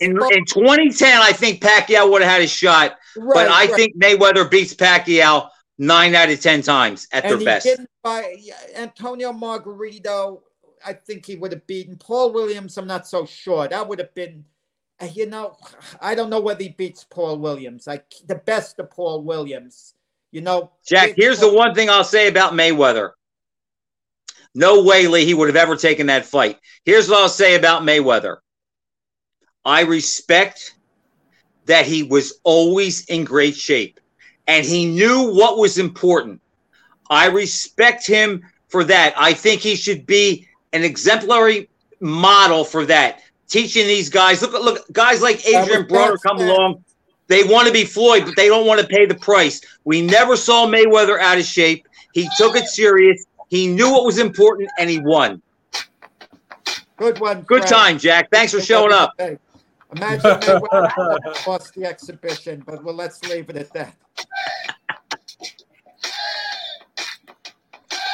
In, in 2010, I think Pacquiao would have had a shot, right, but I right. think Mayweather beats Pacquiao nine out of ten times at and their best. Didn't fight, Antonio Margarito I think he would have beaten Paul Williams. I'm not so sure. That would have been, uh, you know, I don't know whether he beats Paul Williams. Like the best of Paul Williams. You know, Jack. Here's Paul- the one thing I'll say about Mayweather. No way, Lee, he would have ever taken that fight. Here's what I'll say about Mayweather. I respect that he was always in great shape and he knew what was important. I respect him for that. I think he should be an exemplary model for that. Teaching these guys, look, look, guys like Adrian Broner come along. They want to be Floyd, but they don't want to pay the price. We never saw Mayweather out of shape. He took it serious. He knew what was important, and he won. Good one. Good Fred. time, Jack. Thanks for showing up. Imagine Mayweather lost the exhibition, but well, let's leave it at that.